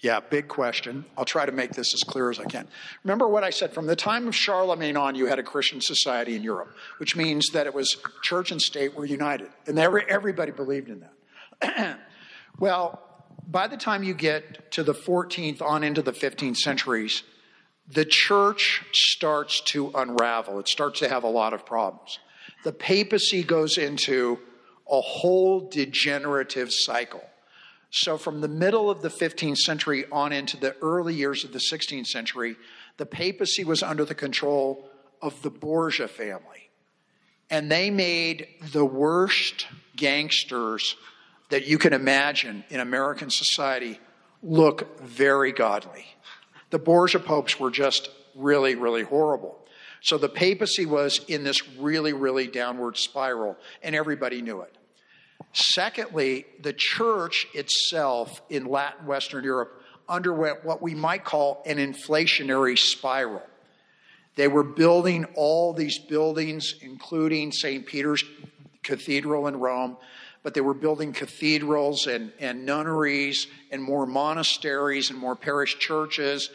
Yeah, big question. I'll try to make this as clear as I can. Remember what I said from the time of Charlemagne on, you had a Christian society in Europe, which means that it was church and state were united, and every, everybody believed in that. well, by the time you get to the 14th on into the 15th centuries, the church starts to unravel. It starts to have a lot of problems. The papacy goes into a whole degenerative cycle. So, from the middle of the 15th century on into the early years of the 16th century, the papacy was under the control of the Borgia family. And they made the worst gangsters that you can imagine in American society look very godly. The Borgia popes were just really, really horrible. So the papacy was in this really, really downward spiral, and everybody knew it. Secondly, the church itself in Latin Western Europe underwent what we might call an inflationary spiral. They were building all these buildings, including St. Peter's Cathedral in Rome, but they were building cathedrals and, and nunneries and more monasteries and more parish churches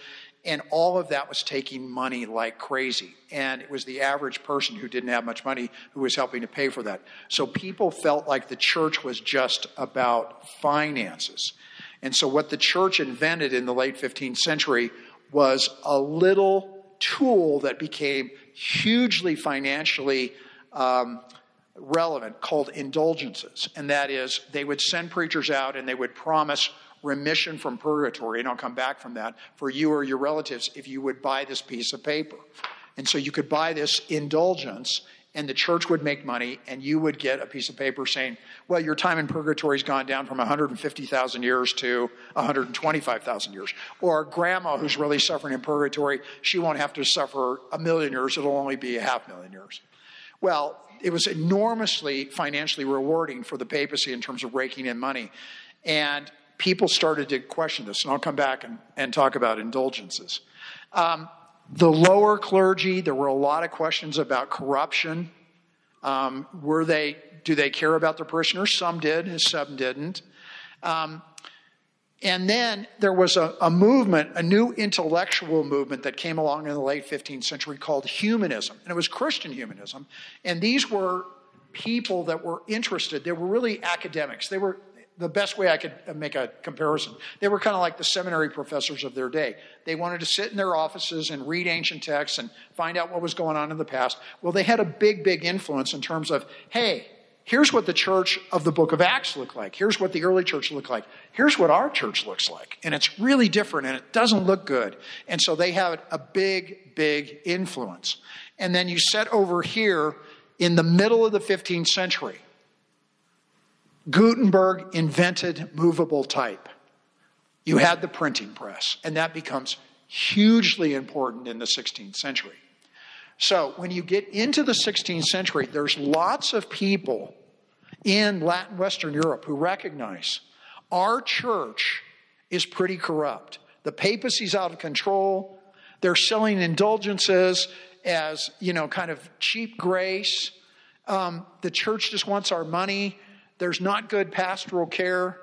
and all of that was taking money like crazy. And it was the average person who didn't have much money who was helping to pay for that. So people felt like the church was just about finances. And so what the church invented in the late 15th century was a little tool that became hugely financially um, relevant called indulgences. And that is, they would send preachers out and they would promise remission from purgatory, and I'll come back from that, for you or your relatives if you would buy this piece of paper. And so you could buy this indulgence, and the church would make money, and you would get a piece of paper saying, well, your time in purgatory has gone down from 150,000 years to 125,000 years. Or grandma who's really suffering in purgatory, she won't have to suffer a million years, it'll only be a half million years. Well, it was enormously financially rewarding for the papacy in terms of raking in money. And people started to question this, and I'll come back and, and talk about indulgences. Um, the lower clergy, there were a lot of questions about corruption. Um, were they, do they care about their parishioners? Some did, some didn't. Um, and then there was a, a, movement, a new intellectual movement that came along in the late 15th century called humanism. And it was Christian humanism. And these were people that were interested. They were really academics. They were the best way I could uh, make a comparison. They were kind of like the seminary professors of their day. They wanted to sit in their offices and read ancient texts and find out what was going on in the past. Well, they had a big, big influence in terms of, hey, here's what the church of the book of Acts looked like. Here's what the early church looked like. Here's what our church looks like. And it's really different and it doesn't look good. And so they had a big, big influence. And then you set over here in the middle of the 15th century Gutenberg invented movable type. You had the printing press, and that becomes hugely important in the 16th century. So, when you get into the 16th century, there's lots of people in Latin Western Europe who recognize our church is pretty corrupt. The papacy's out of control. They're selling indulgences as, you know, kind of cheap grace. Um, the church just wants our money. There's not good pastoral care.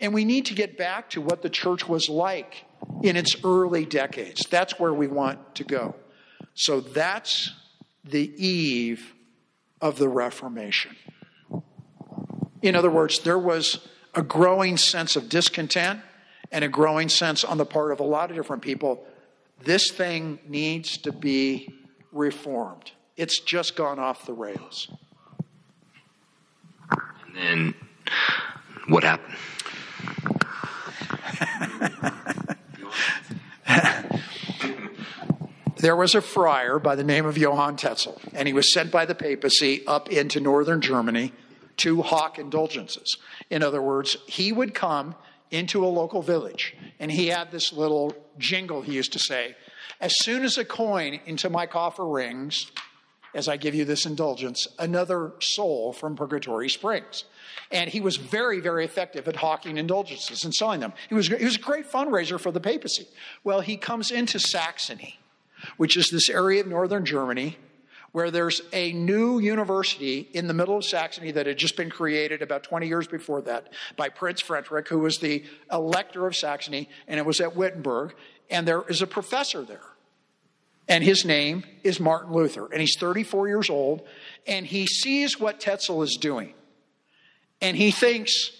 And we need to get back to what the church was like in its early decades. That's where we want to go. So that's the eve of the Reformation. In other words, there was a growing sense of discontent and a growing sense on the part of a lot of different people this thing needs to be reformed. It's just gone off the rails.
And then what happened?
there was a friar by the name of Johann Tetzel, and he was sent by the papacy up into northern Germany to hawk indulgences. In other words, he would come into a local village, and he had this little jingle he used to say As soon as a coin into my coffer rings, as I give you this indulgence, another soul from purgatory springs. And he was very, very effective at hawking indulgences and selling them. He was, he was a great fundraiser for the papacy. Well, he comes into Saxony, which is this area of northern Germany where there's a new university in the middle of Saxony that had just been created about 20 years before that by Prince Frederick, who was the elector of Saxony, and it was at Wittenberg. And there is a professor there and his name is Martin Luther. And he's 34 years old, and he sees what Tetzel is doing. And he thinks,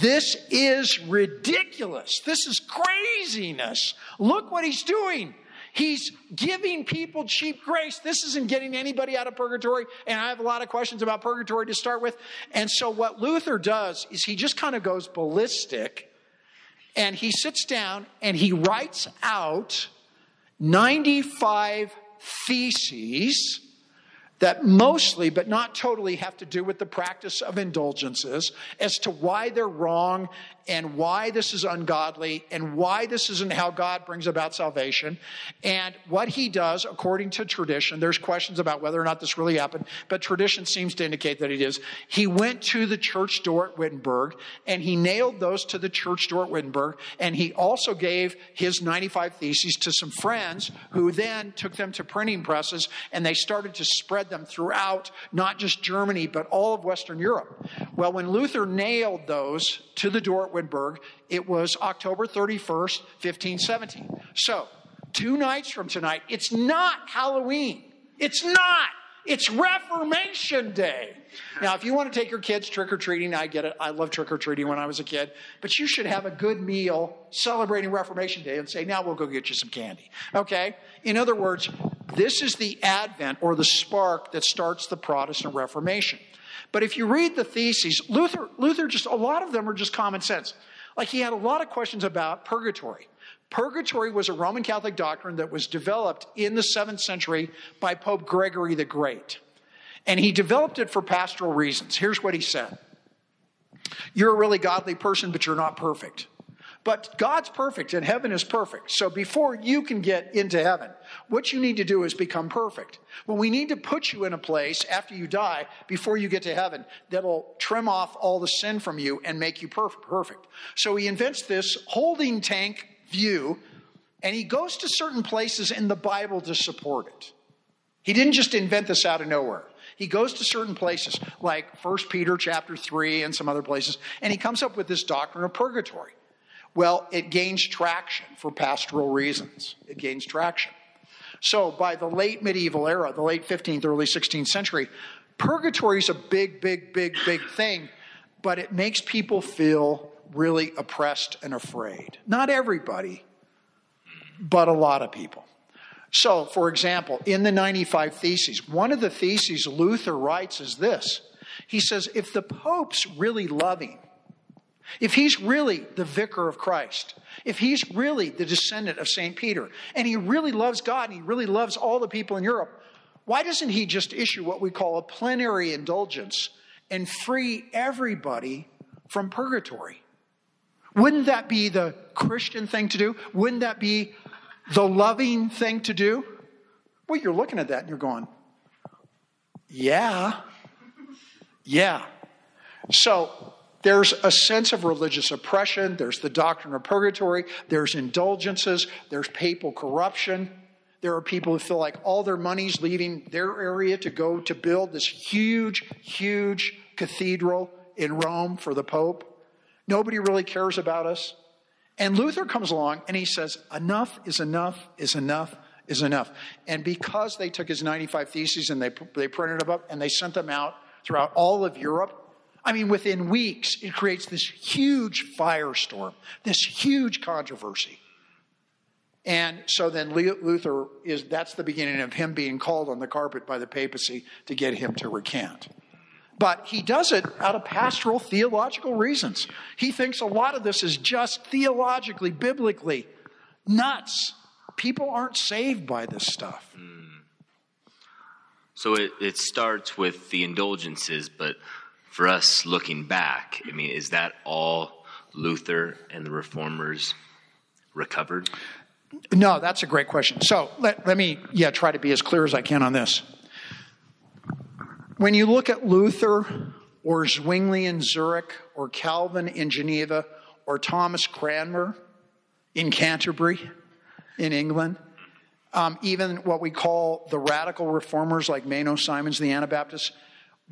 this is ridiculous. This is craziness. Look what he's doing. He's giving people cheap grace. This isn't getting anybody out of purgatory. And I have a lot of questions about purgatory to start with. And so, what Luther does is he just kind of goes ballistic and he sits down and he writes out 95 theses that mostly, but not totally, have to do with the practice of indulgences as to why they're wrong and why this is ungodly and why this isn't how God brings about salvation. And what he does, according to tradition, there's questions about whether or not this really happened, but tradition seems to indicate that it is. He went to the church door at Wittenberg and he nailed those to the church door at Wittenberg. And he also gave his 95 theses to some friends who then took them to printing presses and they started to spread them throughout not just Germany, but all of Western Europe. Well, when Luther nailed those to the door at Wittenberg, it was October 31st, 1517. So, two nights from tonight, it's not Halloween. It's not. It's Reformation Day. Now, if you want to take your kids trick or treating, I get it. I love trick or treating when I was a kid. But you should have a good meal celebrating Reformation Day and say, now we'll go get you some candy. Okay? In other words, this is the advent or the spark that starts the Protestant Reformation. But if you read the theses, Luther, Luther just, a lot of them are just common sense. Like he had a lot of questions about purgatory. Purgatory was a Roman Catholic doctrine that was developed in the seventh century by Pope Gregory the Great. And he developed it for pastoral reasons. Here's what he said You're a really godly person, but you're not perfect. But God's perfect and heaven is perfect. So before you can get into heaven, what you need to do is become perfect. Well, we need to put you in a place after you die, before you get to heaven, that'll trim off all the sin from you and make you perfect. So he invents this holding tank view, and he goes to certain places in the Bible to support it. He didn't just invent this out of nowhere. He goes to certain places like 1 Peter chapter 3 and some other places, and he comes up with this doctrine of purgatory. Well, it gains traction for pastoral reasons. It gains traction. So by the late medieval era, the late 15th, early 16th century, purgatory is a big, big, big, big thing, but it makes people feel really oppressed and afraid. Not everybody, but a lot of people. So, for example, in the 95 Theses, one of the theses Luther writes is this. He says, if the Pope's really loving, if he's really the vicar of Christ, if he's really the descendant of St. Peter, and he really loves God and he really loves all the people in Europe, why doesn't he just issue what we call a plenary indulgence and free everybody from purgatory? Wouldn't that be the Christian thing to do? Wouldn't that be the loving thing to do? Well, you're looking at that and you're going, yeah, yeah. So there's a sense of religious oppression, there's the doctrine of purgatory, there's indulgences, there's papal corruption. There are people who feel like all their money's leaving their area to go to build this huge, huge cathedral in Rome for the Pope. Nobody really cares about us. And Luther comes along and he says, Enough is enough is enough is enough. And because they took his 95 Theses and they, they printed them up and they sent them out throughout all of Europe, I mean, within weeks, it creates this huge firestorm, this huge controversy. And so then Luther is that's the beginning of him being called on the carpet by the papacy to get him to recant. But he does it out of pastoral theological reasons. He thinks a lot of this is just theologically, biblically nuts. People aren't saved by this stuff. Mm.
So it, it starts with the indulgences, but for us looking back, I mean, is that all Luther and the reformers recovered?
No, that's a great question. So let, let me, yeah, try to be as clear as I can on this. When you look at Luther or Zwingli in Zurich or Calvin in Geneva or Thomas Cranmer in Canterbury in England, um, even what we call the radical reformers like Menno Simons, the Anabaptists,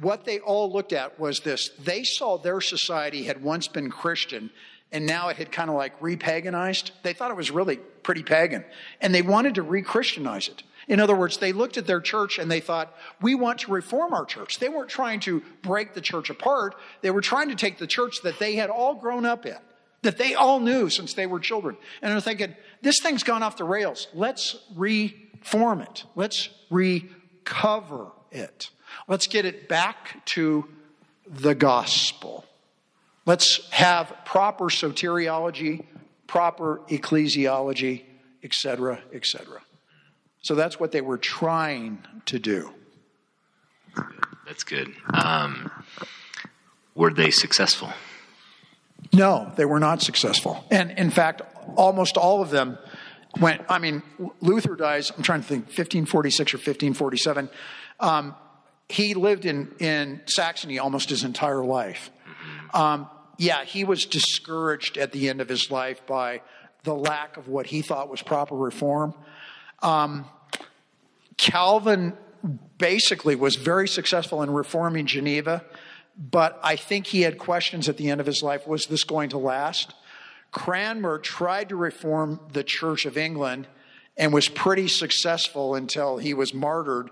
what they all looked at was this they saw their society had once been Christian and now it had kind of like repaganized. They thought it was really pretty pagan and they wanted to re Christianize it. In other words, they looked at their church and they thought, we want to reform our church. They weren't trying to break the church apart. They were trying to take the church that they had all grown up in, that they all knew since they were children. And they're thinking, this thing's gone off the rails. Let's reform it. Let's recover it. Let's get it back to the gospel. Let's have proper soteriology, proper ecclesiology, etc., etc. So that's what they were trying to do.
That's good. Um, were they successful?
No, they were not successful. And in fact, almost all of them went. I mean, Luther dies, I'm trying to think, 1546 or 1547. Um, he lived in, in Saxony almost his entire life. Um, yeah, he was discouraged at the end of his life by the lack of what he thought was proper reform. Um, Calvin basically was very successful in reforming Geneva, but I think he had questions at the end of his life was this going to last? Cranmer tried to reform the Church of England and was pretty successful until he was martyred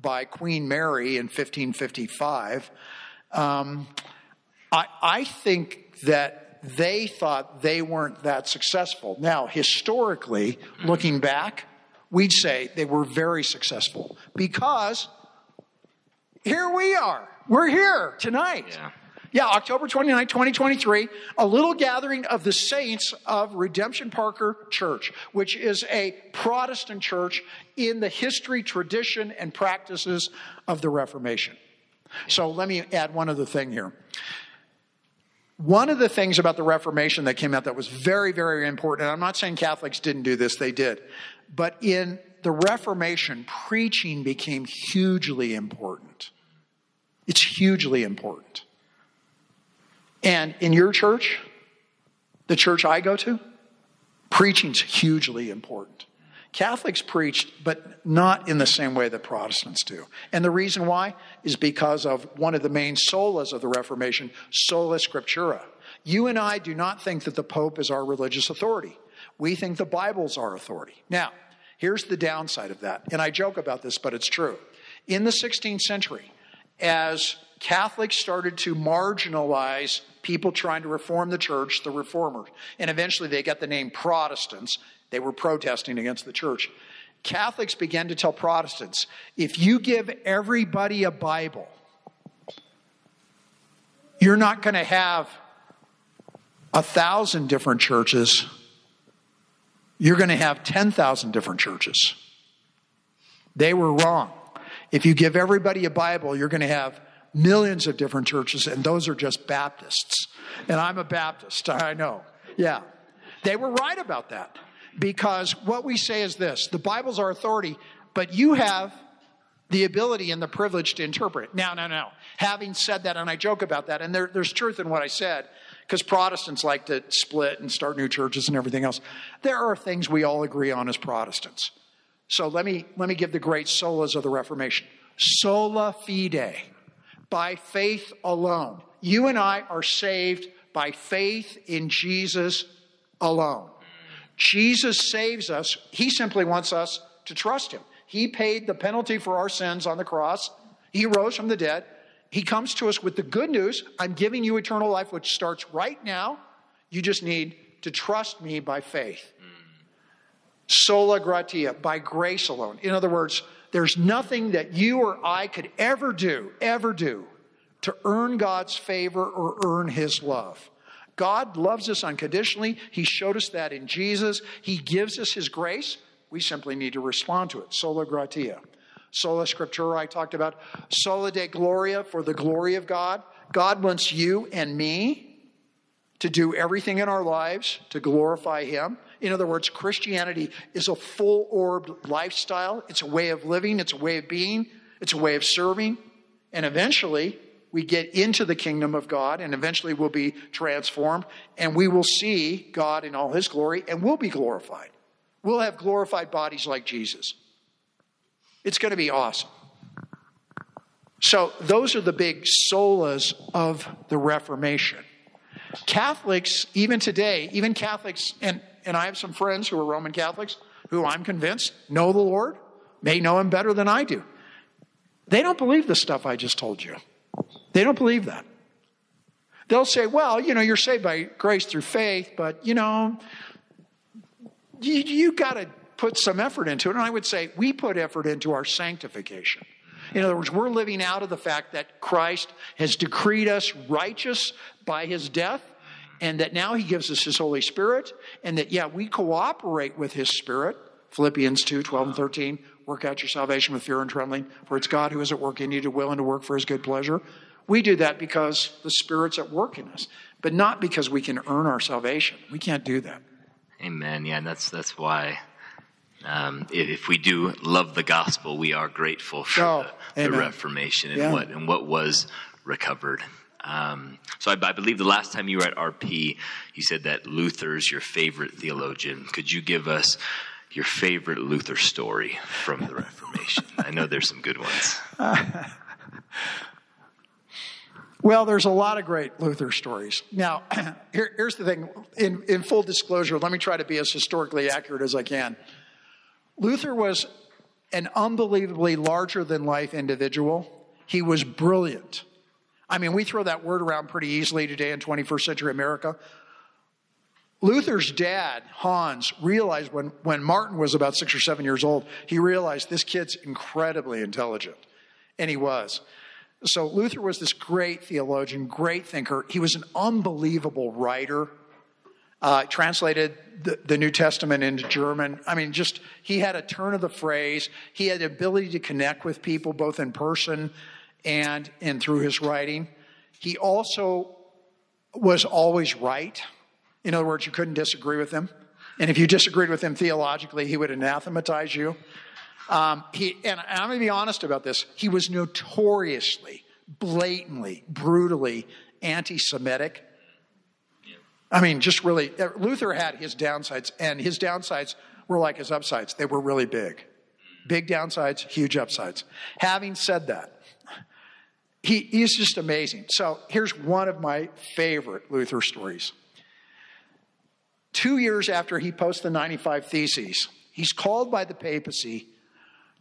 by Queen Mary in 1555. Um, I, I think that they thought they weren't that successful. Now, historically, looking back, we'd say they were very successful because here we are. We're here tonight. Yeah. Yeah, October 29, 2023, a little gathering of the saints of Redemption Parker Church, which is a Protestant church in the history, tradition, and practices of the Reformation. So let me add one other thing here. One of the things about the Reformation that came out that was very, very important, and I'm not saying Catholics didn't do this, they did, but in the Reformation, preaching became hugely important. It's hugely important. And in your church, the church I go to, preaching's hugely important. Catholics preach, but not in the same way that Protestants do. And the reason why is because of one of the main solas of the Reformation, sola scriptura. You and I do not think that the Pope is our religious authority. We think the Bible's our authority. Now, here's the downside of that. And I joke about this, but it's true. In the 16th century, as Catholics started to marginalize people trying to reform the church, the reformers, and eventually they got the name Protestants, they were protesting against the church. Catholics began to tell Protestants if you give everybody a Bible, you're not going to have a thousand different churches. You're going to have 10,000 different churches. They were wrong. If you give everybody a Bible, you're going to have millions of different churches, and those are just Baptists. And I'm a Baptist, I know. Yeah. They were right about that because what we say is this the Bible's our authority, but you have the ability and the privilege to interpret. Now, no, no. Having said that, and I joke about that, and there, there's truth in what I said, because Protestants like to split and start new churches and everything else. There are things we all agree on as Protestants. So let me, let me give the great solas of the Reformation. Sola fide, by faith alone. You and I are saved by faith in Jesus alone. Jesus saves us. He simply wants us to trust him. He paid the penalty for our sins on the cross. He rose from the dead. He comes to us with the good news I'm giving you eternal life, which starts right now. You just need to trust me by faith. Sola gratia, by grace alone. In other words, there's nothing that you or I could ever do, ever do, to earn God's favor or earn his love. God loves us unconditionally. He showed us that in Jesus. He gives us His grace. We simply need to respond to it. Sola gratia. Sola scriptura, I talked about. Sola Deo gloria, for the glory of God. God wants you and me to do everything in our lives to glorify Him. In other words, Christianity is a full orbed lifestyle. It's a way of living, it's a way of being, it's a way of serving. And eventually, we get into the kingdom of God and eventually we'll be transformed and we will see God in all his glory and we'll be glorified. We'll have glorified bodies like Jesus. It's going to be awesome. So, those are the big solas of the Reformation. Catholics, even today, even Catholics, and, and I have some friends who are Roman Catholics who I'm convinced know the Lord, may know him better than I do. They don't believe the stuff I just told you. They don't believe that. They'll say, well, you know, you're saved by grace through faith, but, you know, you, you got to put some effort into it. And I would say, we put effort into our sanctification. In other words, we're living out of the fact that Christ has decreed us righteous by his death, and that now he gives us his Holy Spirit, and that, yeah, we cooperate with his Spirit. Philippians 2 12 and 13. Work out your salvation with fear and trembling, for it's God who is at work in you to will and to work for his good pleasure. We do that because the Spirit's at work in us, but not because we can earn our salvation. We can't do that.
Amen. Yeah, and that's that's why um, if we do love the gospel, we are grateful for
oh,
the, the, Reformation and yeah. what and what was recovered. Um, so I, I, believe the last time you were at RP, you said that Luther's your favorite theologian. Could you give us your favorite Luther story from the Reformation? I know there's some good ones.
Well, there's a lot of great Luther stories. Now, here, here's the thing in, in full disclosure, let me try to be as historically accurate as I can. Luther was an unbelievably larger than life individual. He was brilliant. I mean, we throw that word around pretty easily today in 21st century America. Luther's dad, Hans, realized when, when Martin was about six or seven years old, he realized this kid's incredibly intelligent. And he was. So Luther was this great theologian, great thinker. He was an unbelievable writer. Uh, translated the, the, New Testament into German. I mean, just he had a turn of the phrase. He had the ability to connect with people both in person and and through his writing. He also was always right. In other words, you couldn't disagree with him. And if you disagreed with him theologically, he would anathematize you. Um, he, and I'm going to be honest about this. He was notoriously, blatantly, brutally anti Semitic. I mean, just really, uh, Luther had his downsides, and his downsides were like his upsides. They were really big. Big downsides, huge upsides. Having said that, he, he's just amazing. So here's one of my favorite Luther stories. Two years after he posts the 95 Theses, he's called by the papacy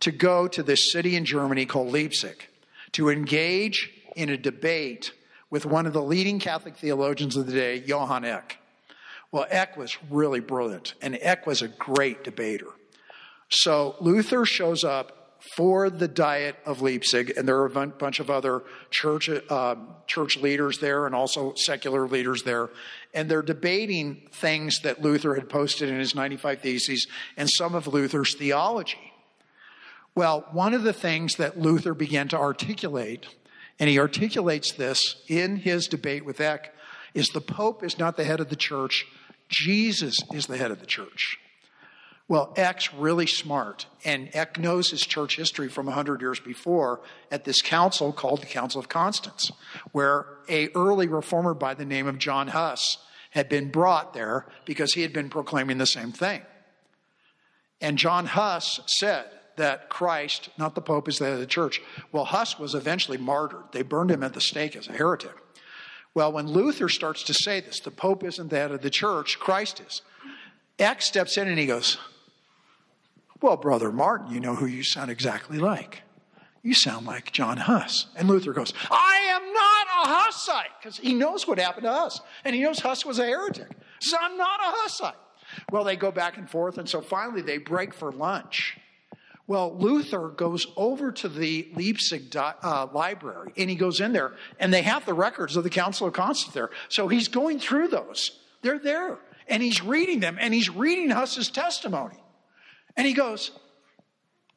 to go to this city in Germany called Leipzig to engage in a debate with one of the leading Catholic theologians of the day, Johann Eck. Well, Eck was really brilliant, and Eck was a great debater. So Luther shows up for the Diet of Leipzig, and there are a bunch of other church, uh, church leaders there and also secular leaders there and they're debating things that Luther had posted in his 95 Theses and some of Luther's theology. Well, one of the things that Luther began to articulate, and he articulates this in his debate with Eck, is the Pope is not the head of the church, Jesus is the head of the church. Well, Eck's really smart, and Eck knows his church history from 100 years before at this council called the Council of Constance, where a early reformer by the name of John Huss had been brought there because he had been proclaiming the same thing. And John Huss said that Christ, not the Pope, is the head of the church. Well, Huss was eventually martyred. They burned him at the stake as a heretic. Well, when Luther starts to say this, the Pope isn't the head of the church, Christ is. Eck steps in and he goes, Well, Brother Martin, you know who you sound exactly like. You sound like John Huss. And Luther goes, I am not a Hussite, because he knows what happened to Huss. And he knows Huss was a heretic. He says, I'm not a Hussite. Well, they go back and forth, and so finally they break for lunch. Well, Luther goes over to the Leipzig uh, library and he goes in there, and they have the records of the Council of Constance there. So he's going through those. They're there. And he's reading them, and he's reading Huss's testimony. And he goes,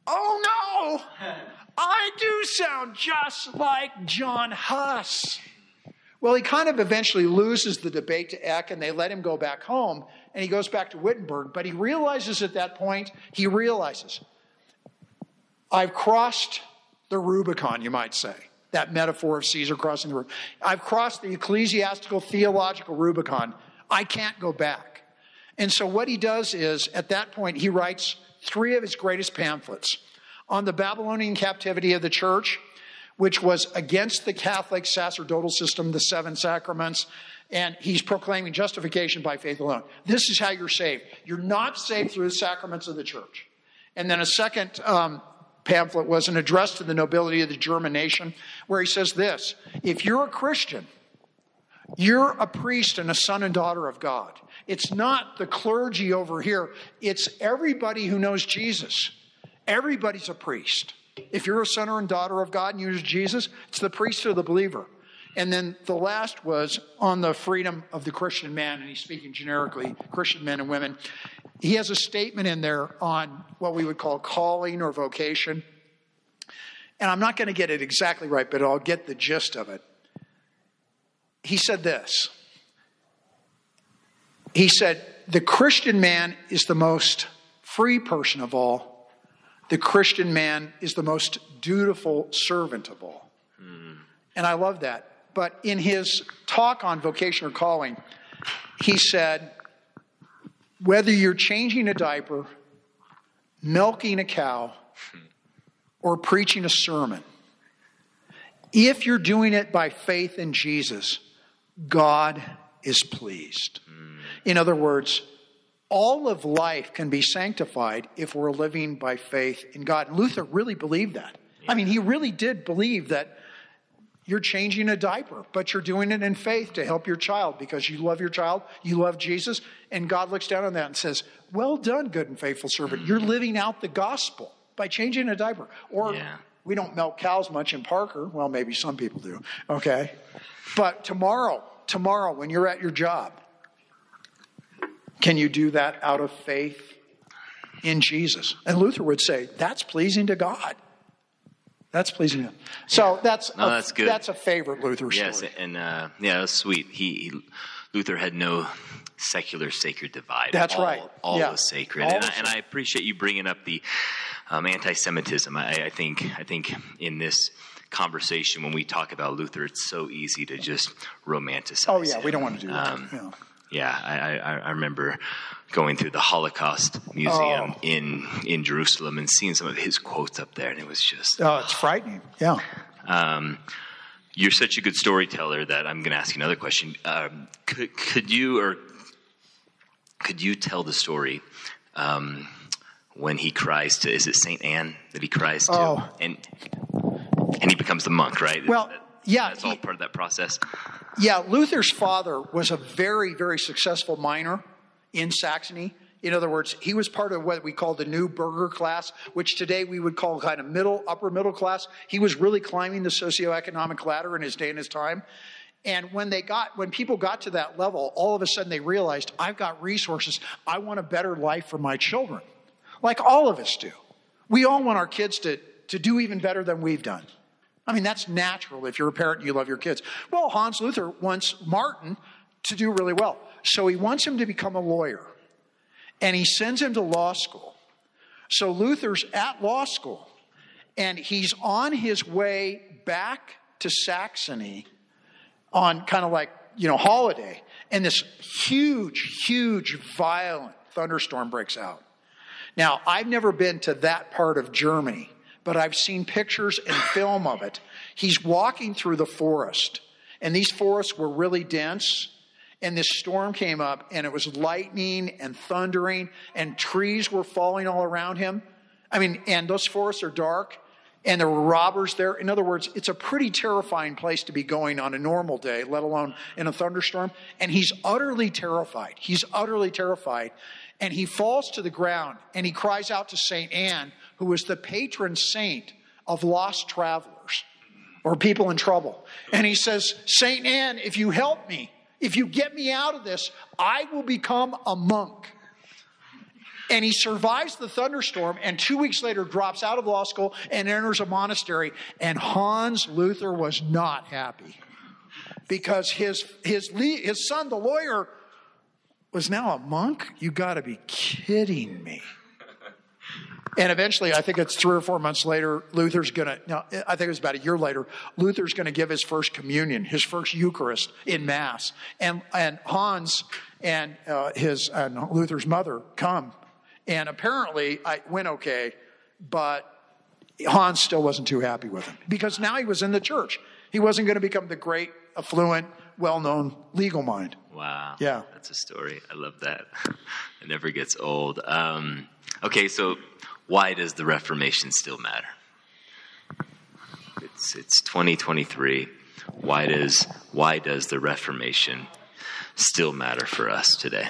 Oh no! I do sound just like John Huss. Well, he kind of eventually loses the debate to Eck and they let him go back home and he goes back to Wittenberg. But he realizes at that point, he realizes, I've crossed the Rubicon, you might say. That metaphor of Caesar crossing the Rubicon. I've crossed the ecclesiastical theological Rubicon. I can't go back. And so what he does is, at that point, he writes three of his greatest pamphlets on the Babylonian captivity of the church, which was against the Catholic sacerdotal system, the seven sacraments, and he's proclaiming justification by faith alone. This is how you're saved. You're not saved through the sacraments of the church. And then a second um, pamphlet was an address to the nobility of the German nation, where he says this If you're a Christian, you're a priest and a son and daughter of God. It's not the clergy over here, it's everybody who knows Jesus. Everybody's a priest. If you're a son or daughter of God and you use Jesus, it's the priest or the believer. And then the last was on the freedom of the Christian man, and he's speaking generically, Christian men and women. He has a statement in there on what we would call calling or vocation. And I'm not going to get it exactly right, but I'll get the gist of it. He said this He said, The Christian man is the most free person of all the Christian man is the most dutiful servant of all. Mm. And I love that. But in his talk on vocation or calling, he said, whether you're changing a diaper, milking a cow, or preaching a sermon, if you're doing it by faith in Jesus, God is pleased. In other words, all of life can be sanctified if we're living by faith in God. And Luther really believed that. Yeah. I mean, he really did believe that you're changing a diaper, but you're doing it in faith to help your child because you love your child, you love Jesus, and God looks down on that and says, Well done, good and faithful servant. You're mm-hmm. living out the gospel by changing a diaper. Or yeah. We don't milk cows much in Parker. Well, maybe some people do. Okay. But tomorrow, tomorrow, when you're at your job, can you do that out of faith in Jesus? And Luther would say, that's pleasing to God. That's pleasing to him. So that's
No,
a,
that's good.
That's a favorite Luther story.
Yes, and uh, yeah, that's sweet. He, he Luther had no secular sacred divide.
That's
all,
right.
All
Yeah.
was sacred,
All
and, I, and I appreciate you bringing up the um, anti-Semitism. I, I think I think in this conversation when we talk about Luther, it's so easy to just romanticize.
Oh yeah, we don't want to do that.
Um,
Yeah.
Yeah, I, I, I remember going through the Holocaust Museum
Oh.
in in Jerusalem and seeing some of his quotes up there, and it was just
Oh, it's frightening. Yeah.
um, you're such a good storyteller that I'm going to ask you another question. Um, could, could you or could you tell the story um, when he cries to? Is it Saint Anne that he cries to?
Oh.
And and he becomes the monk, right?
Well, yeah,
that's all part of that process.
Yeah, Luther's father was a very, very successful miner in Saxony. In other words, he was part of what we call the new burgher class, which today we would call kind of middle, upper middle class. He was really climbing the socioeconomic ladder in his day and his time. And when they got, when people got to that level, all of a sudden they realized, I've got resources. I want a better life for my children. Like all of us do. We all want our kids to, to do even better than we've done. I mean, that's natural if you're a parent and you love your kids. Well, Hans Luther wants Martin to do really well. So he wants him to become a lawyer. And he sends him to law school. So Luther's at law school. And he's on his way back to Saxony on kind of like, you know, holiday. And this huge, huge, violent thunderstorm breaks out. Now, I've never been to that part of Germany, but I've seen pictures and film of it. He's walking through the forest, and these forests were really dense. And this storm came up, and it was lightning and thundering, and trees were falling all around him. I mean, and those forests are dark, and there were robbers there. In other words, it's a pretty terrifying place to be going on a normal day, let alone in a thunderstorm. And he's utterly terrified. He's utterly terrified. And he falls to the ground and he cries out to St. Anne, who was the patron saint of lost travelers or people in trouble. And he says, St. Anne, if you help me, if you get me out of this, I will become a monk. And he survives the thunderstorm and two weeks later drops out of law school and enters a monastery. And Hans Luther was not happy because his, his, his son, the lawyer, was now a monk? You got to be kidding me. And eventually, I think it's three or four months later, Luther's going to, no, I think it was about a year later, Luther's going to give his first communion, his first Eucharist in Mass. And, and Hans and uh, his, and Luther's mother come. And apparently, I went okay, but Hans still wasn't too happy with him because now he was in the church. He wasn't going to become the great, affluent, well known legal mind.
Wow.
Yeah.
That's a story. I love that. It never gets old. Um, okay, so why does the Reformation still matter? It's it's 2023. Why does why does the Reformation still matter for us today?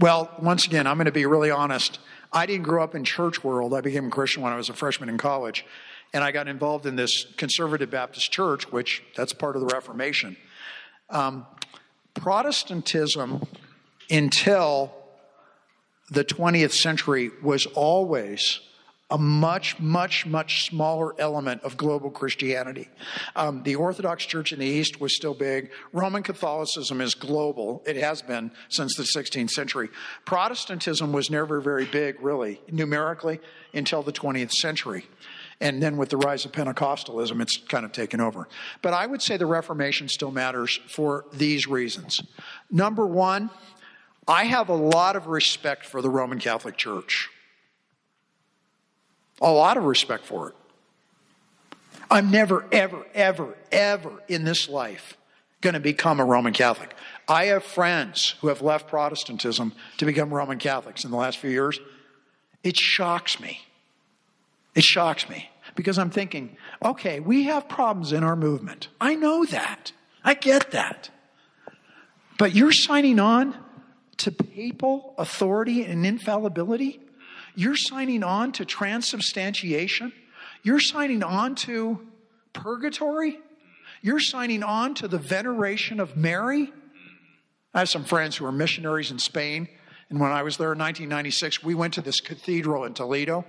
Well, once again, I'm going to be really honest. I didn't grow up in church world. I became a Christian when I was a freshman in college, and I got involved in this conservative Baptist church, which that's part of the Reformation. Um, Protestantism, until the 20th century, was always a much, much, much smaller element of global Christianity. Um, the Orthodox Church in the East was still big. Roman Catholicism is global. It has been since the 16th century. Protestantism was never very big, really, numerically, until the 20th century. And then with the rise of Pentecostalism, it's kind of taken over. But I would say the Reformation still matters for these reasons. Number one, I have a lot of respect for the Roman Catholic Church. A lot of respect for it. I'm never, ever, ever, ever in this life going to become a Roman Catholic. I have friends who have left Protestantism to become Roman Catholics in the last few years. It shocks me. It shocks me because I'm thinking, okay, we have problems in our movement. I know that. I get that. But you're signing on to papal authority and infallibility? You're signing on to transubstantiation? You're signing on to purgatory? You're signing on to the veneration of Mary? I have some friends who are missionaries in Spain. And when I was there in 1996, we went to this cathedral in Toledo.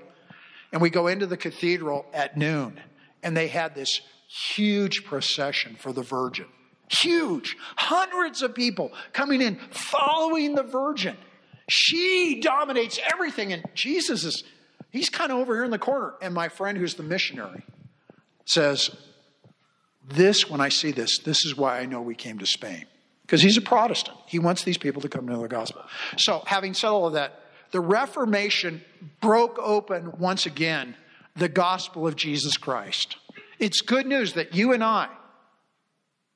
And we go into the cathedral at noon. And they had this huge procession for the Virgin. Huge. Hundreds of people coming in, following the Virgin. She dominates everything. And Jesus is, he's kind of over here in the corner. And my friend who's the missionary says, This, when I see this, this is why I know we came to Spain. Because he's a Protestant. He wants these people to come to know the gospel. So, having said all of that, the Reformation broke open once again the gospel of Jesus Christ. It's good news that you and I,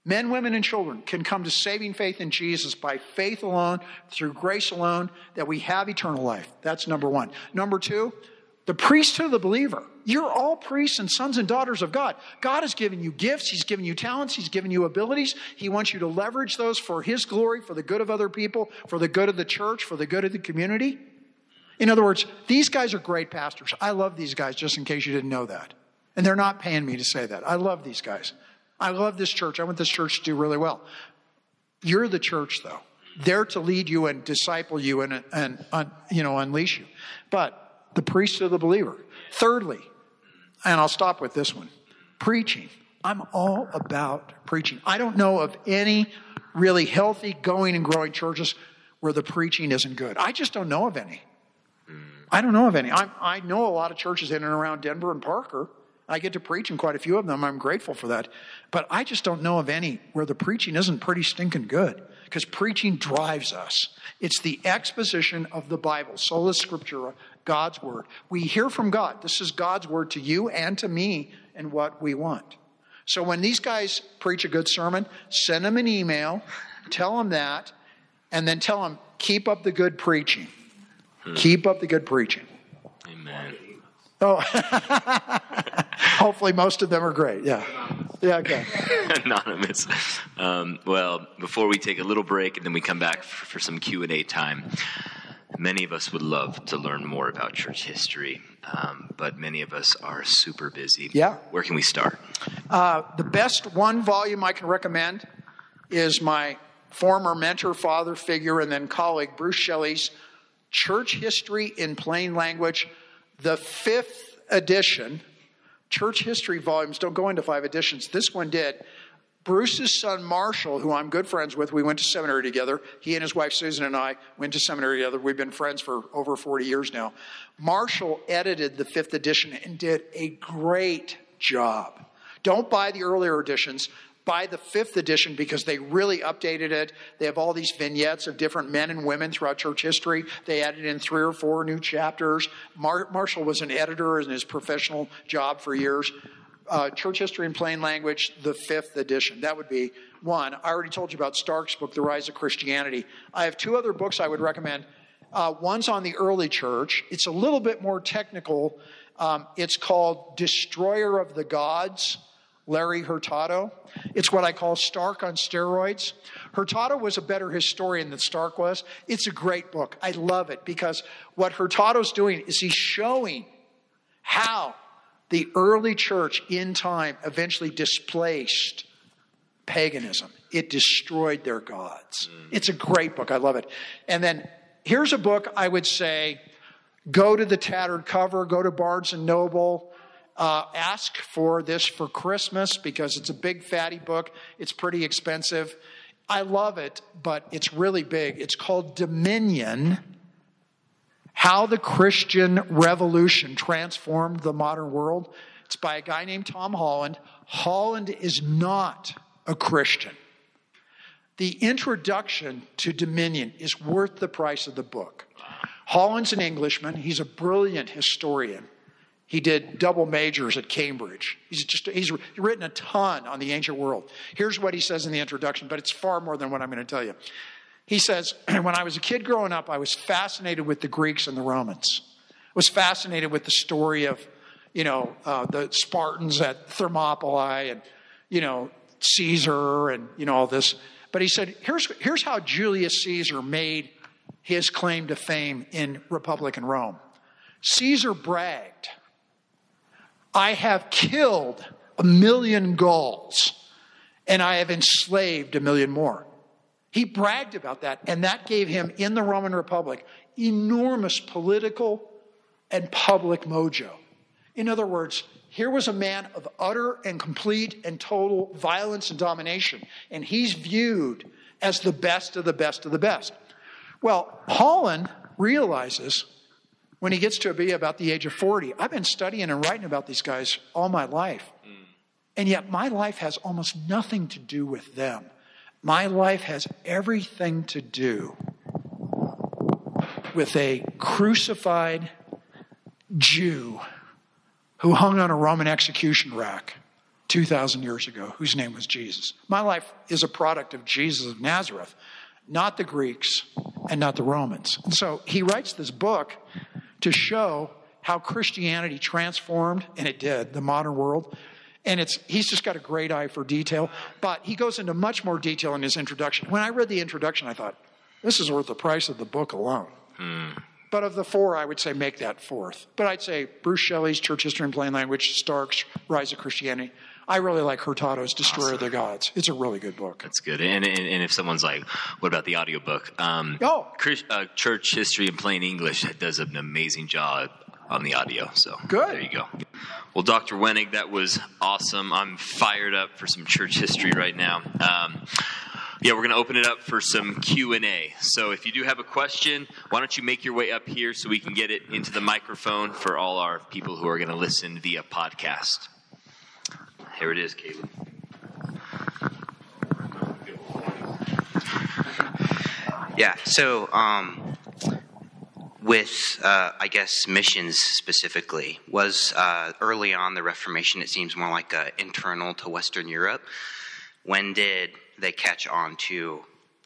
men, women, and children, can come to saving faith in Jesus by faith alone, through grace alone, that we have eternal life. That's number one. Number two, the priesthood of the believer. You're all priests and sons and daughters of God. God has given you gifts, He's given you talents, He's given you abilities. He wants you to leverage those for His glory, for the good of other people, for the good of the church, for the good of the community. In other words, these guys are great pastors. I love these guys, just in case you didn't know that. And they're not paying me to say that. I love these guys. I love this church. I want this church to do really well. You're the church, though. They're to lead you and disciple you and, and, you know, unleash you. But the priest of the believer. Thirdly, and I'll stop with this one preaching. I'm all about preaching. I don't know of any really healthy, going and growing churches where the preaching isn't good. I just don't know of any. I don't know of any. I, I know a lot of churches in and around Denver and Parker. I get to preach in quite a few of them. I'm grateful for that. But I just don't know of any where the preaching isn't pretty stinking good because preaching drives us. It's the exposition of the Bible, sola scriptura, God's word. We hear from God. This is God's word to you and to me and what we want. So when these guys preach a good sermon, send them an email, tell them that, and then tell them, keep up the good preaching. Hmm. Keep up the good preaching.
Amen.
Oh, hopefully most of them are great. Yeah. Yeah, okay.
Anonymous. Um, well, before we take a little break and then we come back for, for some Q&A time, many of us would love to learn more about church history, um, but many of us are super busy.
Yeah.
Where can we start?
Uh, the best one volume I can recommend is my former mentor, father figure, and then colleague, Bruce Shelley's Church History in Plain Language, the fifth edition church history volumes don't go into five editions. This one did. Bruce's son Marshall, who I'm good friends with, we went to seminary together. He and his wife Susan and I went to seminary together. We've been friends for over 40 years now. Marshall edited the fifth edition and did a great job. Don't buy the earlier editions buy the fifth edition because they really updated it. They have all these vignettes of different men and women throughout church history. They added in three or four new chapters. Mar- Marshall was an editor in his professional job for years. Uh, church history in plain language, the fifth edition. That would be one. I already told you about Stark's book, The Rise of Christianity. I have two other books I would recommend. Uh, one's on the early church. It's a little bit more technical. Um, it's called Destroyer of the Gods Larry Hurtado. It's what I call Stark on steroids. Hurtado was a better historian than Stark was. It's a great book. I love it because what Hurtado's doing is he's showing how the early church in time eventually displaced paganism. It destroyed their gods. Mm. It's a great book. I love it. And then here's a book I would say go to the tattered cover, go to Barnes and Noble uh, ask for this for Christmas because it's a big fatty book. It's pretty expensive. I love it, but it's really big. It's called Dominion How the Christian Revolution Transformed the Modern World. It's by a guy named Tom Holland. Holland is not a Christian. The introduction to Dominion is worth the price of the book. Holland's an Englishman, he's a brilliant historian. He did double majors at Cambridge. He's just he's written a ton on the ancient world. Here's what he says in the introduction, but it's far more than what I'm going to tell you. He says, "When I was a kid growing up, I was fascinated with the Greeks and the Romans. I was fascinated with the story of, you know, uh, the Spartans at Thermopylae and, you know, Caesar and you know all this. But he said, here's here's how Julius Caesar made his claim to fame in Republican Rome. Caesar bragged." I have killed a million Gauls and I have enslaved a million more. He bragged about that, and that gave him in the Roman Republic enormous political and public mojo. In other words, here was a man of utter and complete and total violence and domination, and he's viewed as the best of the best of the best. Well, Holland realizes when he gets to be about the age of 40, I've been studying and writing about these guys all my life. Mm. And yet, my life has almost nothing to do with them. My life has everything to do with a crucified Jew who hung on a Roman execution rack 2,000 years ago, whose name was Jesus. My life is a product of Jesus of Nazareth, not the Greeks and not the Romans. And so he writes this book to show how Christianity transformed, and it did, the modern world. And it's he's just got a great eye for detail, but he goes into much more detail in his introduction. When I read the introduction, I thought, this is worth the price of the book alone. Hmm. But of the four, I would say make that fourth. But I'd say Bruce Shelley's Church History in Plain Language, Stark's Rise of Christianity. I really like Hurtado's Destroyer awesome. of the Gods. It's a really good book.
That's good. And, and, and if someone's like, what about the audiobook? Um,
oh.
Chris, uh, Church History in Plain English does an amazing job on the audio. So
good.
There you go. Well, Dr. Wenig, that was awesome. I'm fired up for some church history right now. Um, yeah, we're going to open it up for some Q&A. So if you do have a question, why don't you make your way up here so we can get it into the microphone for all our people who are going to listen via podcast. Here it is, Caleb.
Yeah, so um, with, uh, I guess, missions specifically, was uh, early on the Reformation, it seems more like uh, internal to Western Europe. When did they catch on to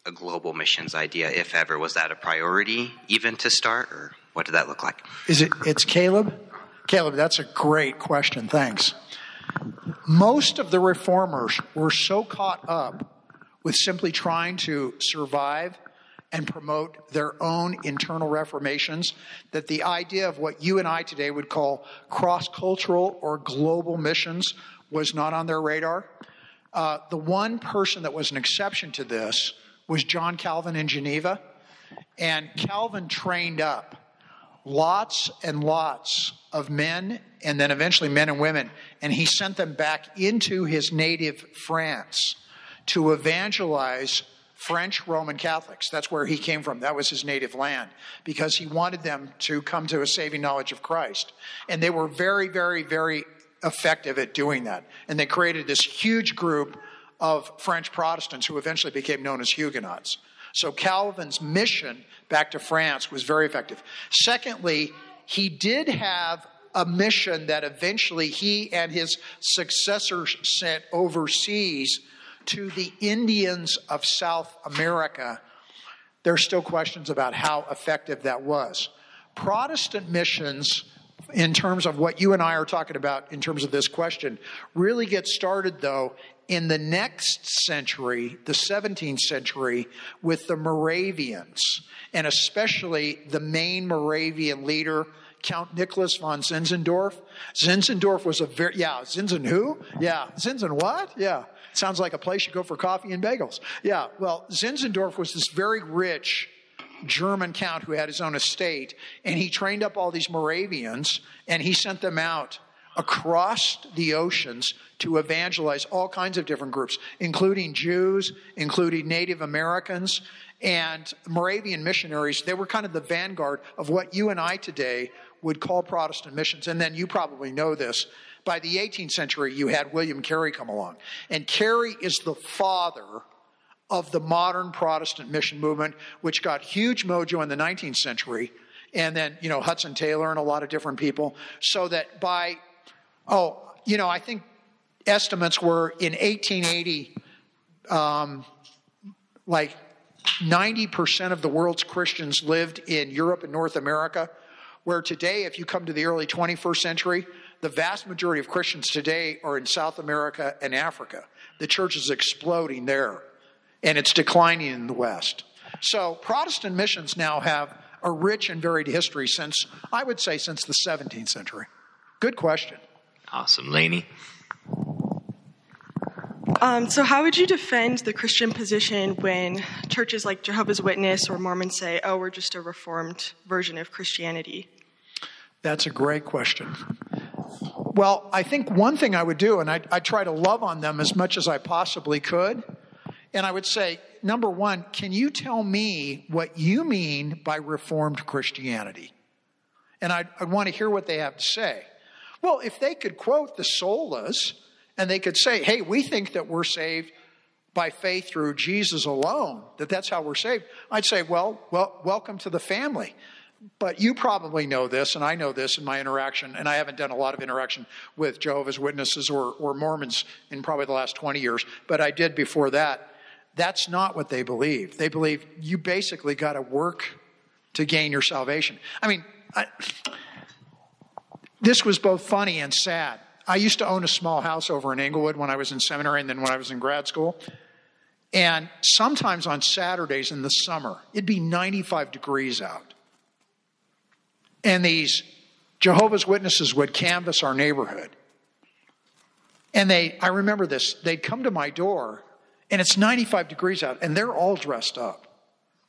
a global missions idea, if ever? Was that a priority even to start, or what did that look like?
Is it? It's Caleb. Caleb, that's a great question. Thanks. Most of the reformers were so caught up with simply trying to survive and promote their own internal reformations, that the idea of what you and I today would call cross cultural or global missions was not on their radar. Uh, the one person that was an exception to this was John Calvin in Geneva. And Calvin trained up lots and lots of men and then eventually men and women, and he sent them back into his native France to evangelize French Roman Catholics. That's where he came from. That was his native land because he wanted them to come to a saving knowledge of Christ. And they were very, very, very effective at doing that. And they created this huge group of French Protestants who eventually became known as Huguenots. So Calvin's mission back to France was very effective. Secondly, he did have a mission that eventually he and his successors sent overseas to the Indians of South America, there are still questions about how effective that was. Protestant missions, in terms of what you and I are talking about in terms of this question, really get started, though, in the next century, the 17th century, with the Moravians, and especially the main Moravian leader, Count Nicholas von Zinzendorf. Zinzendorf was a very, yeah, Zinzen who? Yeah, Zinzen what? Yeah. Sounds like a place you go for coffee and bagels. Yeah, well, Zinzendorf was this very rich German count who had his own estate, and he trained up all these Moravians, and he sent them out across the oceans to evangelize all kinds of different groups, including Jews, including Native Americans, and Moravian missionaries. They were kind of the vanguard of what you and I today would call Protestant missions. And then you probably know this by the 18th century, you had William Carey come along. And Carey is the father of the modern Protestant mission movement, which got huge mojo in the 19th century. And then, you know, Hudson Taylor and a lot of different people. So that by, oh, you know, I think estimates were in 1880, um, like 90% of the world's Christians lived in Europe and North America, where today, if you come to the early 21st century, the vast majority of Christians today are in South America and Africa. The church is exploding there, and it's declining in the West. So Protestant missions now have a rich and varied history since, I would say, since the 17th century. Good question.
Awesome. Lainey?
Um, so, how would you defend the Christian position when churches like Jehovah's Witness or Mormons say, oh, we're just a reformed version of Christianity?
That's a great question. Well, I think one thing I would do, and I, I try to love on them as much as I possibly could, and I would say, number one, can you tell me what you mean by reformed Christianity? And I'd, I'd want to hear what they have to say. Well, if they could quote the solas, and they could say, hey, we think that we're saved by faith through Jesus alone, that that's how we're saved, I'd say, well, well, welcome to the family. But you probably know this, and I know this in my interaction, and I haven't done a lot of interaction with Jehovah's Witnesses or, or Mormons in probably the last 20 years, but I did before that. That's not what they believe. They believe you basically got to work to gain your salvation. I mean, I, this was both funny and sad. I used to own a small house over in Englewood when I was in seminary and then when I was in grad school. And sometimes on Saturdays in the summer, it'd be 95 degrees out. And these Jehovah's Witnesses would canvass our neighborhood. And they, I remember this, they'd come to my door and it's 95 degrees out and they're all dressed up.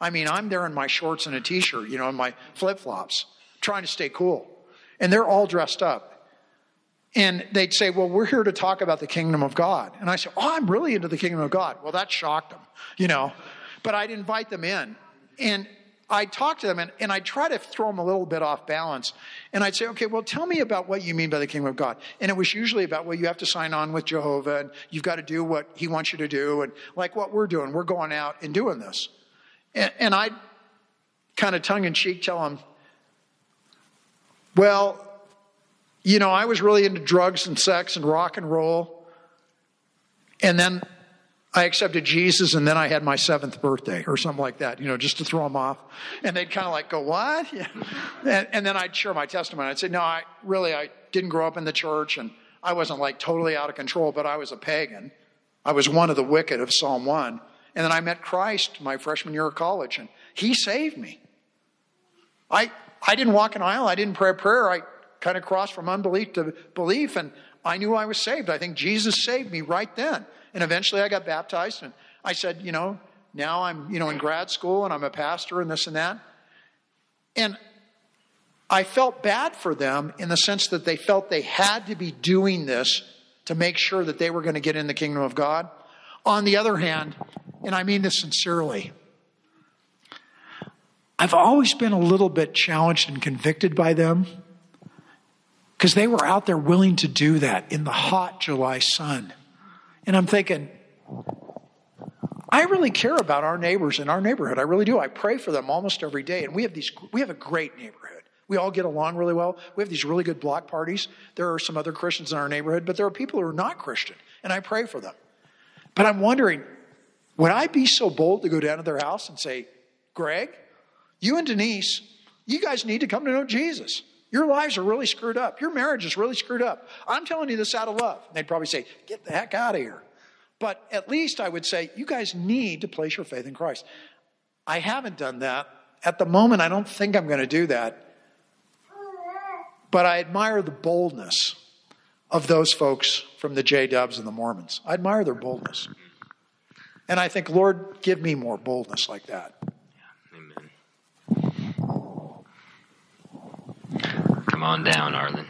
I mean, I'm there in my shorts and a t shirt, you know, and my flip flops, trying to stay cool. And they're all dressed up. And they'd say, Well, we're here to talk about the kingdom of God. And I said, Oh, I'm really into the kingdom of God. Well, that shocked them, you know. But I'd invite them in. And I'd talk to them and, and I'd try to throw them a little bit off balance. And I'd say, okay, well, tell me about what you mean by the kingdom of God. And it was usually about, well, you have to sign on with Jehovah and you've got to do what he wants you to do. And like what we're doing, we're going out and doing this. And, and I'd kind of tongue in cheek tell them, well, you know, I was really into drugs and sex and rock and roll. And then I accepted Jesus, and then I had my seventh birthday or something like that, you know, just to throw them off. And they'd kind of like go, What? Yeah. And, and, then I'd share my testimony. I'd say, No, I really, I didn't grow up in the church, and I wasn't like totally out of control, but I was a pagan. I was one of the wicked of Psalm 1. And then I met Christ my freshman year of college, and He saved me. I, I didn't walk an aisle, I didn't pray a prayer. I kind of crossed from unbelief to belief, and I knew I was saved. I think Jesus saved me right then. And eventually I got baptized, and I said, you know, now I'm, you know, in grad school and I'm a pastor and this and that. And I felt bad for them in the sense that they felt they had to be doing this to make sure that they were going to get in the kingdom of God. On the other hand, and I mean this sincerely, I've always been a little bit challenged and convicted by them because they were out there willing to do that in the hot July sun. And I'm thinking, I really care about our neighbors in our neighborhood. I really do. I pray for them almost every day. And we have these, we have a great neighborhood. We all get along really well. We have these really good block parties. There are some other Christians in our neighborhood, but there are people who are not Christian, and I pray for them. But I'm wondering, would I be so bold to go down to their house and say, Greg, you and Denise, you guys need to come to know Jesus? Your lives are really screwed up. Your marriage is really screwed up. I'm telling you this out of love. And they'd probably say, Get the heck out of here. But at least I would say, You guys need to place your faith in Christ. I haven't done that. At the moment, I don't think I'm going to do that. But I admire the boldness of those folks from the J Dubs and the Mormons. I admire their boldness. And I think, Lord, give me more boldness like that.
Come on down, Arlen.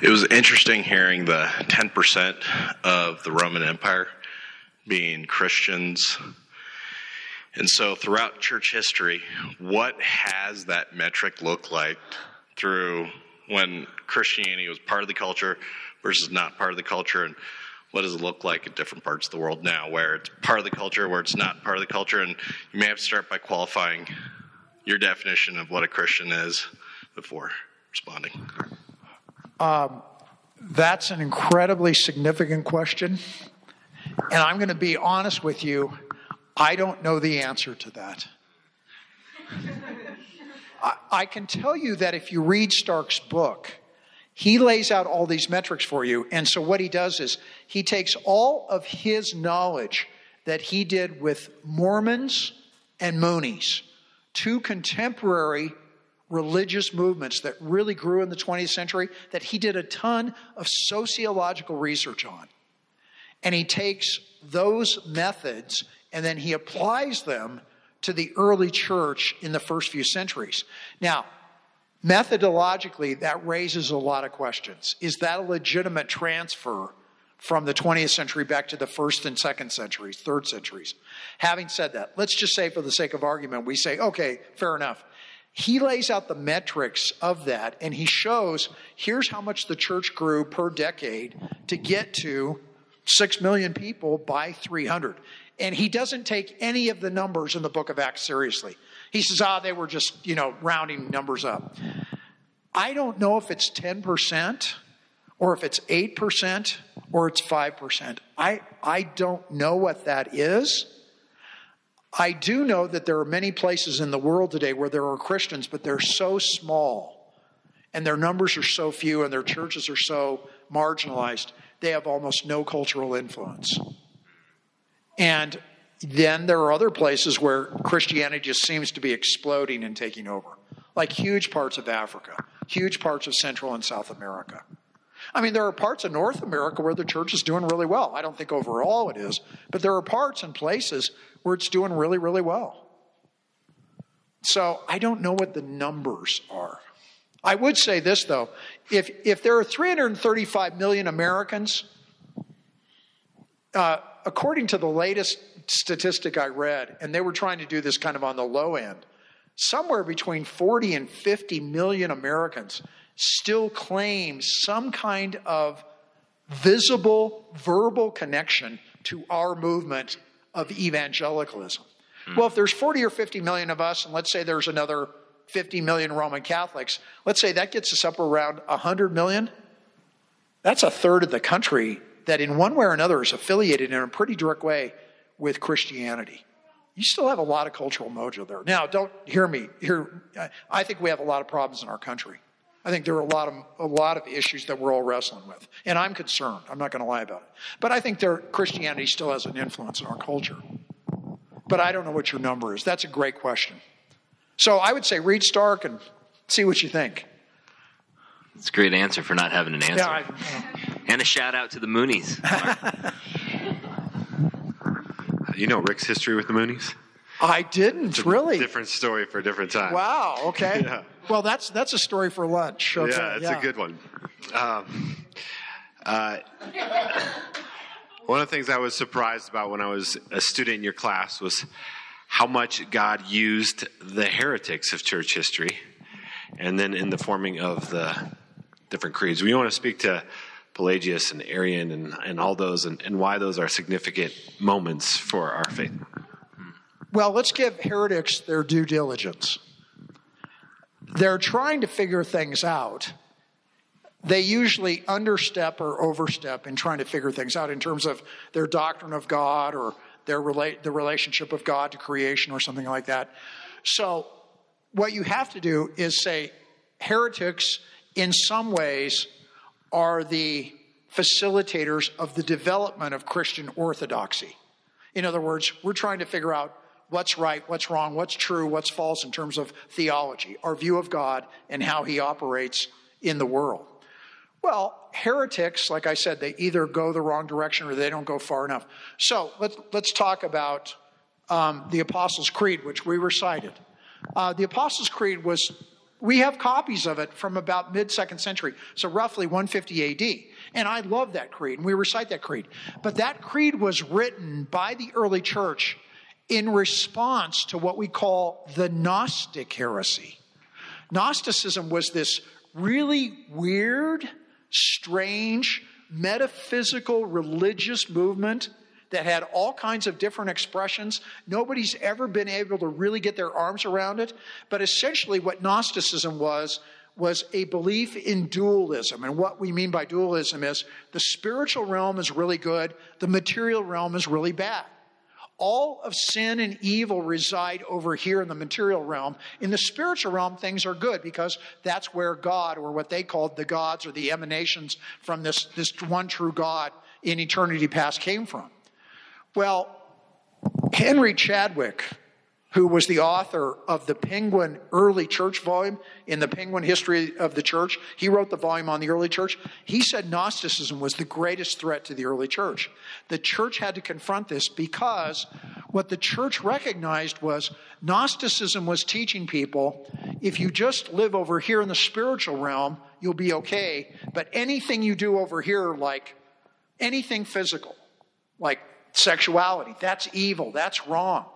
It was interesting hearing the 10% of the Roman Empire being Christians. And so, throughout church history, what has that metric looked like through when Christianity was part of the culture versus not part of the culture? And what does it look like in different parts of the world now where it's part of the culture, where it's not part of the culture? And you may have to start by qualifying your definition of what a Christian is before responding.
Um, that's an incredibly significant question. And I'm going to be honest with you, I don't know the answer to that. I, I can tell you that if you read Stark's book, he lays out all these metrics for you. And so what he does is he takes all of his knowledge that he did with Mormons and Moonies two contemporary religious movements that really grew in the 20th century that he did a ton of sociological research on. And he takes those methods and then he applies them to the early church in the first few centuries. Now, methodologically, that raises a lot of questions. Is that a legitimate transfer from the 20th century back to the first and second centuries, third centuries? Having said that, let's just say, for the sake of argument, we say, okay, fair enough. He lays out the metrics of that and he shows here's how much the church grew per decade to get to 6 million people by 300. And he doesn't take any of the numbers in the book of Acts seriously. He says, ah, they were just, you know, rounding numbers up. I don't know if it's 10% or if it's 8% or it's 5%. I, I don't know what that is. I do know that there are many places in the world today where there are Christians, but they're so small and their numbers are so few and their churches are so marginalized, they have almost no cultural influence. And then there are other places where Christianity just seems to be exploding and taking over, like huge parts of Africa, huge parts of Central and South America. I mean, there are parts of North America where the church is doing really well. I don't think overall it is, but there are parts and places where it's doing really, really well. So I don't know what the numbers are. I would say this, though. If, if there are 335 million Americans, uh, according to the latest statistic I read, and they were trying to do this kind of on the low end, somewhere between 40 and 50 million Americans still claim some kind of visible verbal connection to our movement of evangelicalism. Hmm. Well, if there's 40 or 50 million of us, and let's say there's another 50 million Roman Catholics, let's say that gets us up around 100 million. That's a third of the country that, in one way or another, is affiliated in a pretty direct way with Christianity. You still have a lot of cultural mojo there. Now, don't hear me. Here, I think we have a lot of problems in our country. I think there are a lot of a lot of issues that we're all wrestling with, and I'm concerned. I'm not going to lie about it. But I think there, Christianity still has an influence in our culture. But I don't know what your number is. That's a great question. So I would say read Stark and see what you think.
It's a great answer for not having an answer. Yeah, I, And a shout out to the Moonies.
you know Rick's history with the Moonies?
I didn't really.
Different story for a different time.
Wow. Okay. yeah. Well, that's that's a story for lunch. Okay.
Yeah, it's yeah. a good one. Um, uh, one of the things I was surprised about when I was a student in your class was how much God used the heretics of church history, and then in the forming of the different creeds. We want to speak to Pelagius and Arian and, and all those, and, and why those are significant moments for our faith.
Well, let's give heretics their due diligence. They're trying to figure things out. They usually understep or overstep in trying to figure things out in terms of their doctrine of God or their relate the relationship of God to creation or something like that. So, what you have to do is say heretics, in some ways, are the facilitators of the development of Christian orthodoxy. In other words, we're trying to figure out what's right, what's wrong, what's true, what's false in terms of theology, our view of God, and how he operates in the world. Well, heretics, like I said, they either go the wrong direction or they don't go far enough. So let's, let's talk about um, the Apostles' Creed, which we recited. Uh, the Apostles' Creed was, we have copies of it from about mid second century, so roughly 150 AD. And I love that creed, and we recite that creed. But that creed was written by the early church in response to what we call the Gnostic heresy. Gnosticism was this really weird, strange, metaphysical religious movement that had all kinds of different expressions. Nobody's ever been able to really get their arms around it. But essentially, what Gnosticism was, was a belief in dualism. And what we mean by dualism is the spiritual realm is really good, the material realm is really bad. All of sin and evil reside over here in the material realm. In the spiritual realm, things are good because that's where God, or what they called the gods or the emanations from this, this one true God in eternity past, came from. Well, Henry Chadwick, who was the author of the Penguin Early Church volume in the Penguin History of the Church. He wrote the volume on the early church. He said Gnosticism was the greatest threat to the early church. The church had to confront this because what the church recognized was Gnosticism was teaching people if you just live over here in the spiritual realm, you'll be okay. But anything you do over here, like anything physical, like sexuality, that's evil, that's wrong.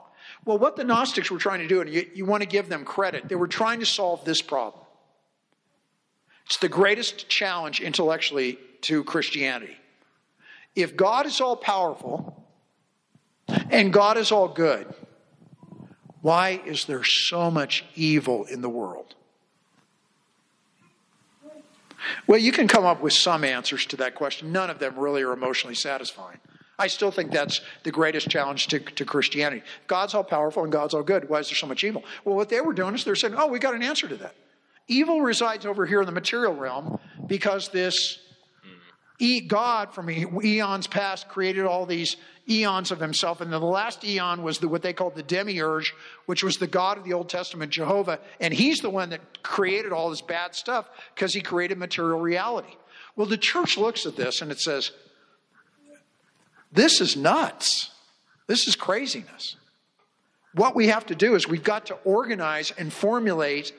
Well, what the Gnostics were trying to do, and you, you want to give them credit, they were trying to solve this problem. It's the greatest challenge intellectually to Christianity. If God is all powerful and God is all good, why is there so much evil in the world? Well, you can come up with some answers to that question. None of them really are emotionally satisfying. I still think that's the greatest challenge to, to Christianity. God's all powerful and God's all good. Why is there so much evil? Well, what they were doing is they're saying, oh, we got an answer to that. Evil resides over here in the material realm because this God from eons past created all these eons of himself. And the last eon was the, what they called the demiurge, which was the God of the Old Testament, Jehovah. And he's the one that created all this bad stuff because he created material reality. Well, the church looks at this and it says, this is nuts. This is craziness. What we have to do is we've got to organize and formulate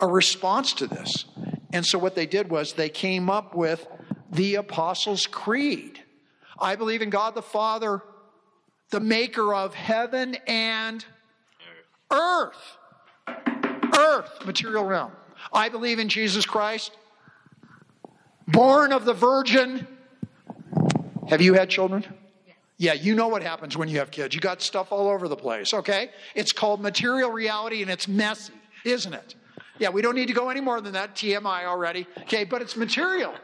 a response to this. And so what they did was they came up with the Apostles' Creed. I believe in God the Father, the maker of heaven and earth. Earth, material realm. I believe in Jesus Christ, born of the Virgin. Have you had children? Yeah, you know what happens when you have kids. You got stuff all over the place, okay? It's called material reality and it's messy, isn't it? Yeah, we don't need to go any more than that, TMI already, okay? But it's material.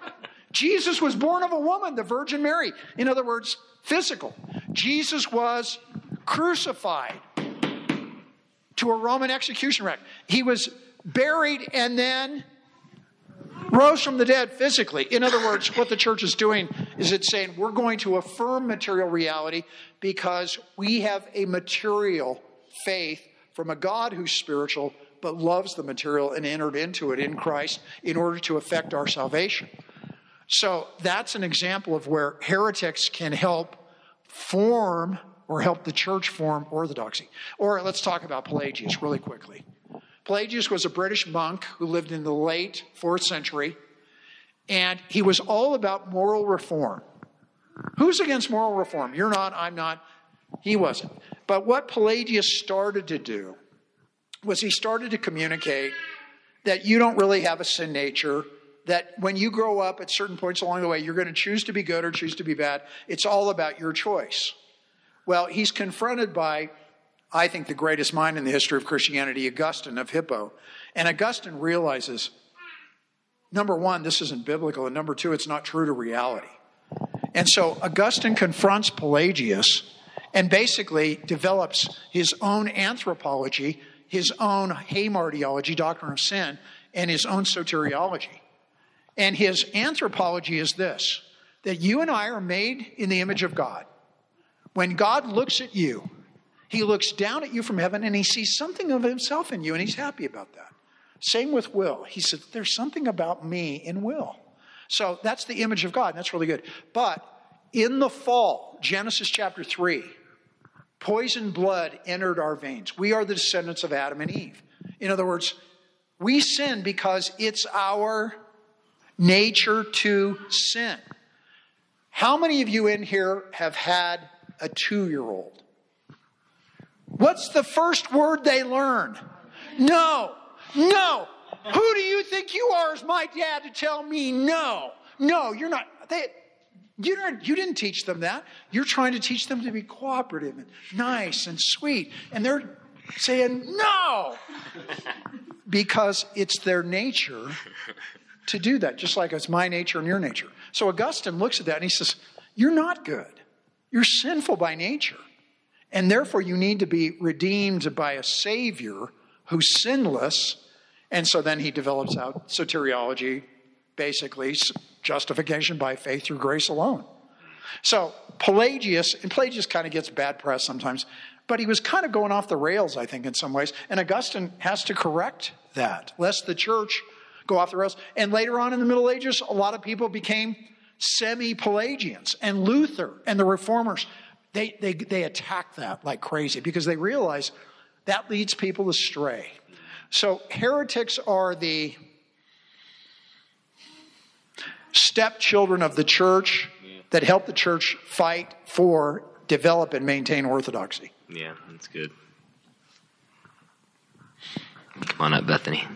Jesus was born of a woman, the Virgin Mary. In other words, physical. Jesus was crucified to a Roman execution rack. He was buried and then rose from the dead physically. In other words, what the church is doing is it's saying we're going to affirm material reality because we have a material faith from a God who's spiritual but loves the material and entered into it in Christ in order to effect our salvation. So that's an example of where heretics can help form or help the church form orthodoxy. Or let's talk about Pelagius really quickly. Pelagius was a British monk who lived in the late fourth century, and he was all about moral reform. Who's against moral reform? You're not, I'm not. He wasn't. But what Pelagius started to do was he started to communicate that you don't really have a sin nature, that when you grow up at certain points along the way, you're going to choose to be good or choose to be bad. It's all about your choice. Well, he's confronted by I think, the greatest mind in the history of Christianity, Augustine of Hippo. And Augustine realizes number one, this isn't biblical, and number two, it's not true to reality. And so Augustine confronts Pelagius and basically develops his own anthropology, his own hamartiology, doctrine of sin, and his own soteriology. And his anthropology is this that you and I are made in the image of God. When God looks at you, he looks down at you from heaven and he sees something of himself in you, and he's happy about that. Same with Will. He said, There's something about me in Will. So that's the image of God, and that's really good. But in the fall, Genesis chapter 3, poison blood entered our veins. We are the descendants of Adam and Eve. In other words, we sin because it's our nature to sin. How many of you in here have had a two year old? What's the first word they learn? No, no. Who do you think you are as my dad to tell me no? No, you're not. They, you, don't, you didn't teach them that. You're trying to teach them to be cooperative and nice and sweet. And they're saying no because it's their nature to do that, just like it's my nature and your nature. So Augustine looks at that and he says, You're not good. You're sinful by nature. And therefore, you need to be redeemed by a Savior who's sinless. And so then he develops out soteriology, basically justification by faith through grace alone. So Pelagius, and Pelagius kind of gets bad press sometimes, but he was kind of going off the rails, I think, in some ways. And Augustine has to correct that, lest the church go off the rails. And later on in the Middle Ages, a lot of people became semi Pelagians. And Luther and the reformers, they, they, they attack that like crazy because they realize that leads people astray. So heretics are the stepchildren of the church that help the church fight for, develop, and maintain orthodoxy.
Yeah, that's good. Come on up, Bethany.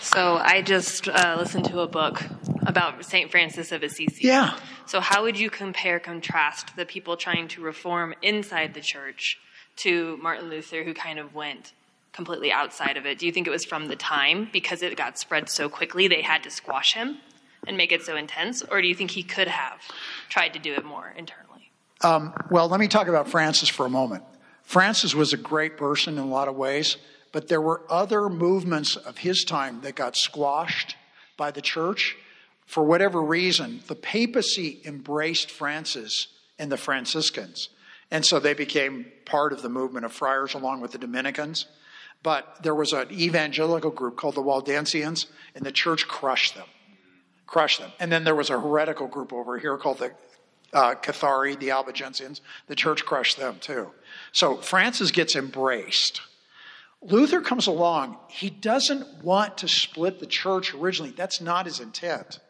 So I just uh, listened to a book about St. Francis of Assisi.
Yeah.
So how would you compare, contrast the people trying to reform inside the church to Martin Luther, who kind of went completely outside of it? Do you think it was from the time because it got spread so quickly they had to squash him and make it so intense, or do you think he could have tried to do it more internally?
Um, well, let me talk about Francis for a moment. Francis was a great person in a lot of ways, but there were other movements of his time that got squashed by the church. For whatever reason, the papacy embraced Francis and the Franciscans. And so they became part of the movement of friars along with the Dominicans. But there was an evangelical group called the Waldensians, and the church crushed them. Crushed them. And then there was a heretical group over here called the uh, Cathari, the Albigensians. The church crushed them too. So Francis gets embraced. Luther comes along. He doesn't want to split the church originally. That's not his intent.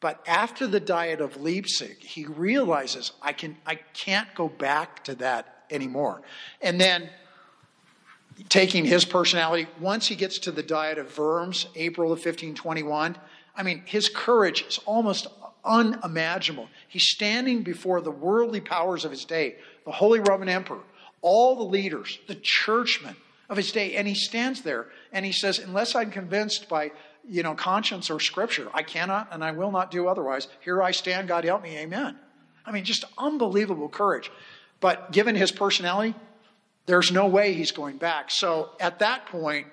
But after the Diet of Leipzig, he realizes I can I can't go back to that anymore. And then taking his personality, once he gets to the Diet of Worms, April of 1521, I mean, his courage is almost unimaginable. He's standing before the worldly powers of his day, the Holy Roman Emperor, all the leaders, the churchmen of his day, and he stands there and he says, Unless I'm convinced by you know conscience or scripture, I cannot and I will not do otherwise. Here I stand, God help me, amen. I mean, just unbelievable courage. But given his personality, there's no way he's going back. So at that point,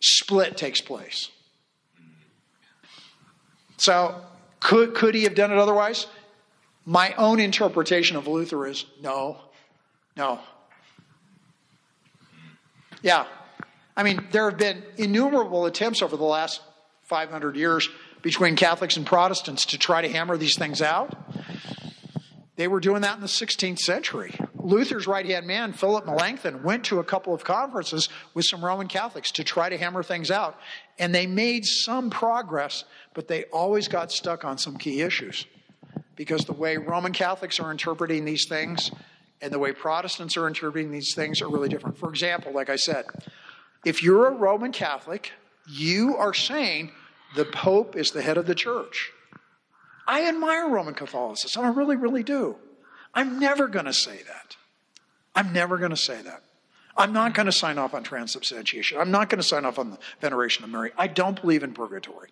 split takes place. So could, could he have done it otherwise? My own interpretation of Luther is no, no. Yeah. I mean, there have been innumerable attempts over the last 500 years between Catholics and Protestants to try to hammer these things out. They were doing that in the 16th century. Luther's right hand man, Philip Melanchthon, went to a couple of conferences with some Roman Catholics to try to hammer things out. And they made some progress, but they always got stuck on some key issues. Because the way Roman Catholics are interpreting these things and the way Protestants are interpreting these things are really different. For example, like I said, if you're a Roman Catholic, you are saying the Pope is the head of the church. I admire Roman Catholicism. I really, really do. I'm never going to say that. I'm never going to say that. I'm not going to sign off on transubstantiation. I'm not going to sign off on the veneration of Mary. I don't believe in purgatory.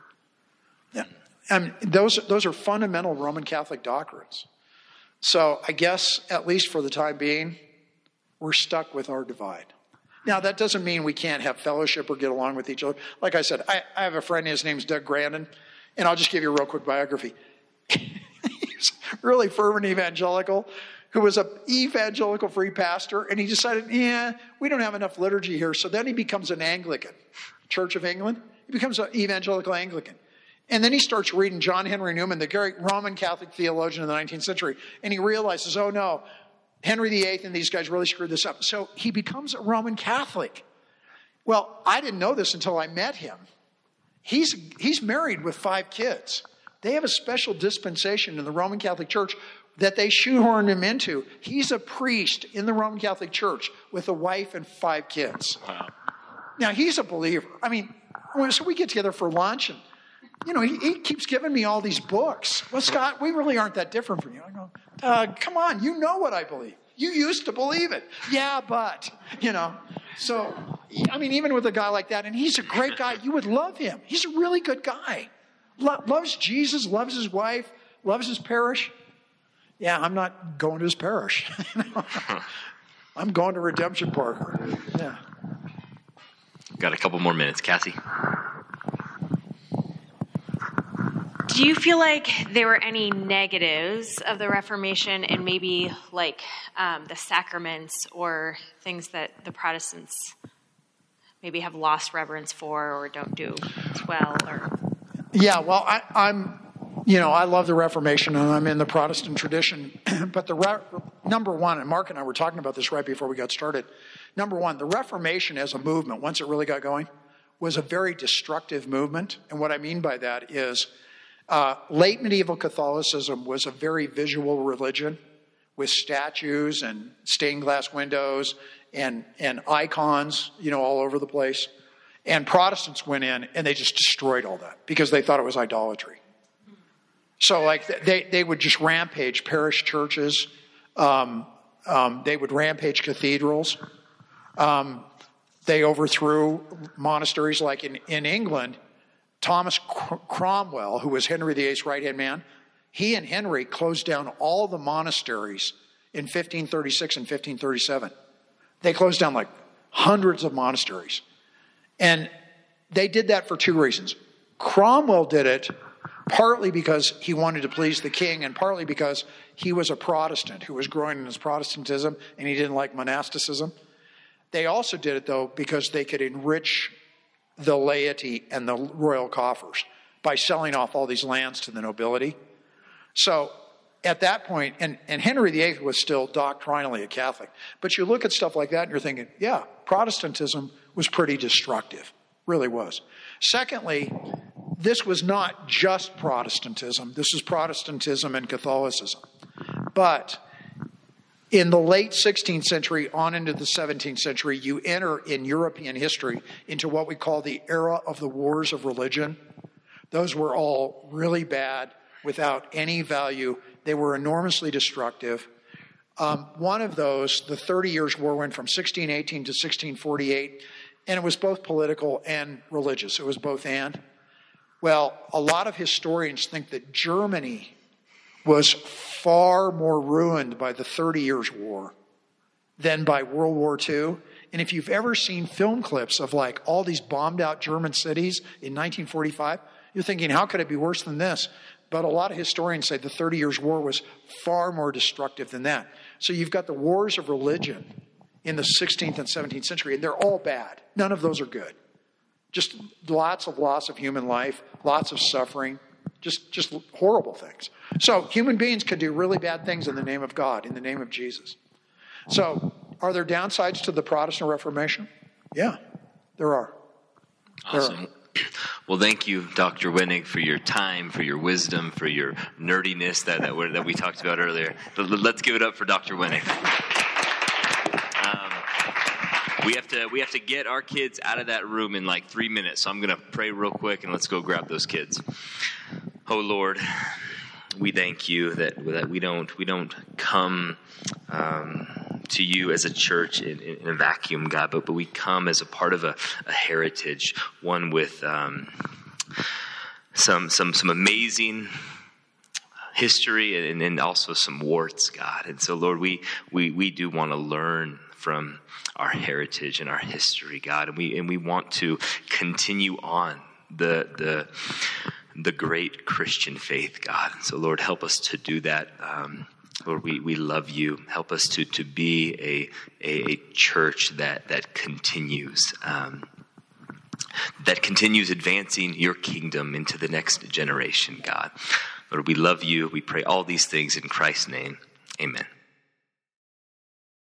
And those, those are fundamental Roman Catholic doctrines. So I guess, at least for the time being, we're stuck with our divide. Now, that doesn't mean we can't have fellowship or get along with each other. Like I said, I, I have a friend, his name's Doug Grandin, and I'll just give you a real quick biography. He's really fervent evangelical who was an evangelical free pastor, and he decided, yeah, we don't have enough liturgy here. So then he becomes an Anglican, Church of England. He becomes an evangelical Anglican. And then he starts reading John Henry Newman, the great Roman Catholic theologian of the 19th century, and he realizes, oh no, Henry VIII and these guys really screwed this up. So he becomes a Roman Catholic. Well, I didn't know this until I met him. He's, he's married with five kids. They have a special dispensation in the Roman Catholic Church that they shoehorned him into. He's a priest in the Roman Catholic Church with a wife and five kids. Wow. Now, he's a believer. I mean, so we get together for lunch and you know, he, he, keeps giving me all these books. Well, Scott, we really aren't that different from you. I go, uh, come on, you know what I believe. You used to believe it. Yeah, but, you know. So, I mean, even with a guy like that, and he's a great guy, you would love him. He's a really good guy. Lo- loves Jesus, loves his wife, loves his parish. Yeah, I'm not going to his parish. I'm going to Redemption Park. Yeah.
Got a couple more minutes, Cassie.
Do you feel like there were any negatives of the Reformation and maybe like um, the sacraments or things that the Protestants maybe have lost reverence for or don't do as well? Or
Yeah, well, I, I'm, you know, I love the Reformation and I'm in the Protestant tradition. but the re- number one, and Mark and I were talking about this right before we got started. Number one, the Reformation as a movement, once it really got going, was a very destructive movement. And what I mean by that is uh, late medieval Catholicism was a very visual religion with statues and stained glass windows and, and icons, you know, all over the place. And Protestants went in and they just destroyed all that because they thought it was idolatry. So, like, they, they would just rampage parish churches, um, um, they would rampage cathedrals. Um, they overthrew monasteries like in, in England. Thomas Cromwell, who was Henry VIII's right hand man, he and Henry closed down all the monasteries in 1536 and 1537. They closed down like hundreds of monasteries. And they did that for two reasons. Cromwell did it partly because he wanted to please the king, and partly because he was a Protestant who was growing in his Protestantism and he didn't like monasticism. They also did it, though, because they could enrich the laity and the royal coffers by selling off all these lands to the nobility. So at that point, and, and Henry VIII was still doctrinally a Catholic, but you look at stuff like that and you're thinking, yeah, Protestantism was pretty destructive, really was. Secondly, this was not just Protestantism, this was Protestantism and Catholicism. But in the late 16th century on into the 17th century, you enter in European history into what we call the era of the wars of religion. Those were all really bad without any value. They were enormously destructive. Um, one of those, the Thirty Years' War, went from 1618 to 1648, and it was both political and religious. It was both and. Well, a lot of historians think that Germany was far more ruined by the Thirty Years' War than by World War II. And if you've ever seen film clips of like all these bombed out German cities in 1945, you're thinking, how could it be worse than this? But a lot of historians say the Thirty Years' War was far more destructive than that. So you've got the wars of religion in the 16th and 17th century, and they're all bad. None of those are good. Just lots of loss of human life, lots of suffering, just, just horrible things. So human beings can do really bad things in the name of God, in the name of Jesus. So are there downsides to the Protestant Reformation? Yeah, there are.
Awesome. Are. Well, thank you, Dr. Wenig, for your time, for your wisdom, for your nerdiness that, that, that we talked about earlier. Let's give it up for Dr. Wenig. We have to we have to get our kids out of that room in like three minutes. So I'm going to pray real quick and let's go grab those kids. Oh Lord, we thank you that that we don't we don't come um, to you as a church in, in, a vacuum, God, but but we come as a part of a, a heritage, one with um, some some some amazing history and, and also some warts, God. And so, Lord, we we we do want to learn from our heritage and our history, God, and we and we want to continue on the the the great Christian faith, God. So, Lord, help us to do that. Um, Lord, we, we love you. Help us to, to be a, a, a church that, that continues, um, that continues advancing your kingdom into the next generation, God. Lord, we love you. We pray all these things in Christ's name. Amen.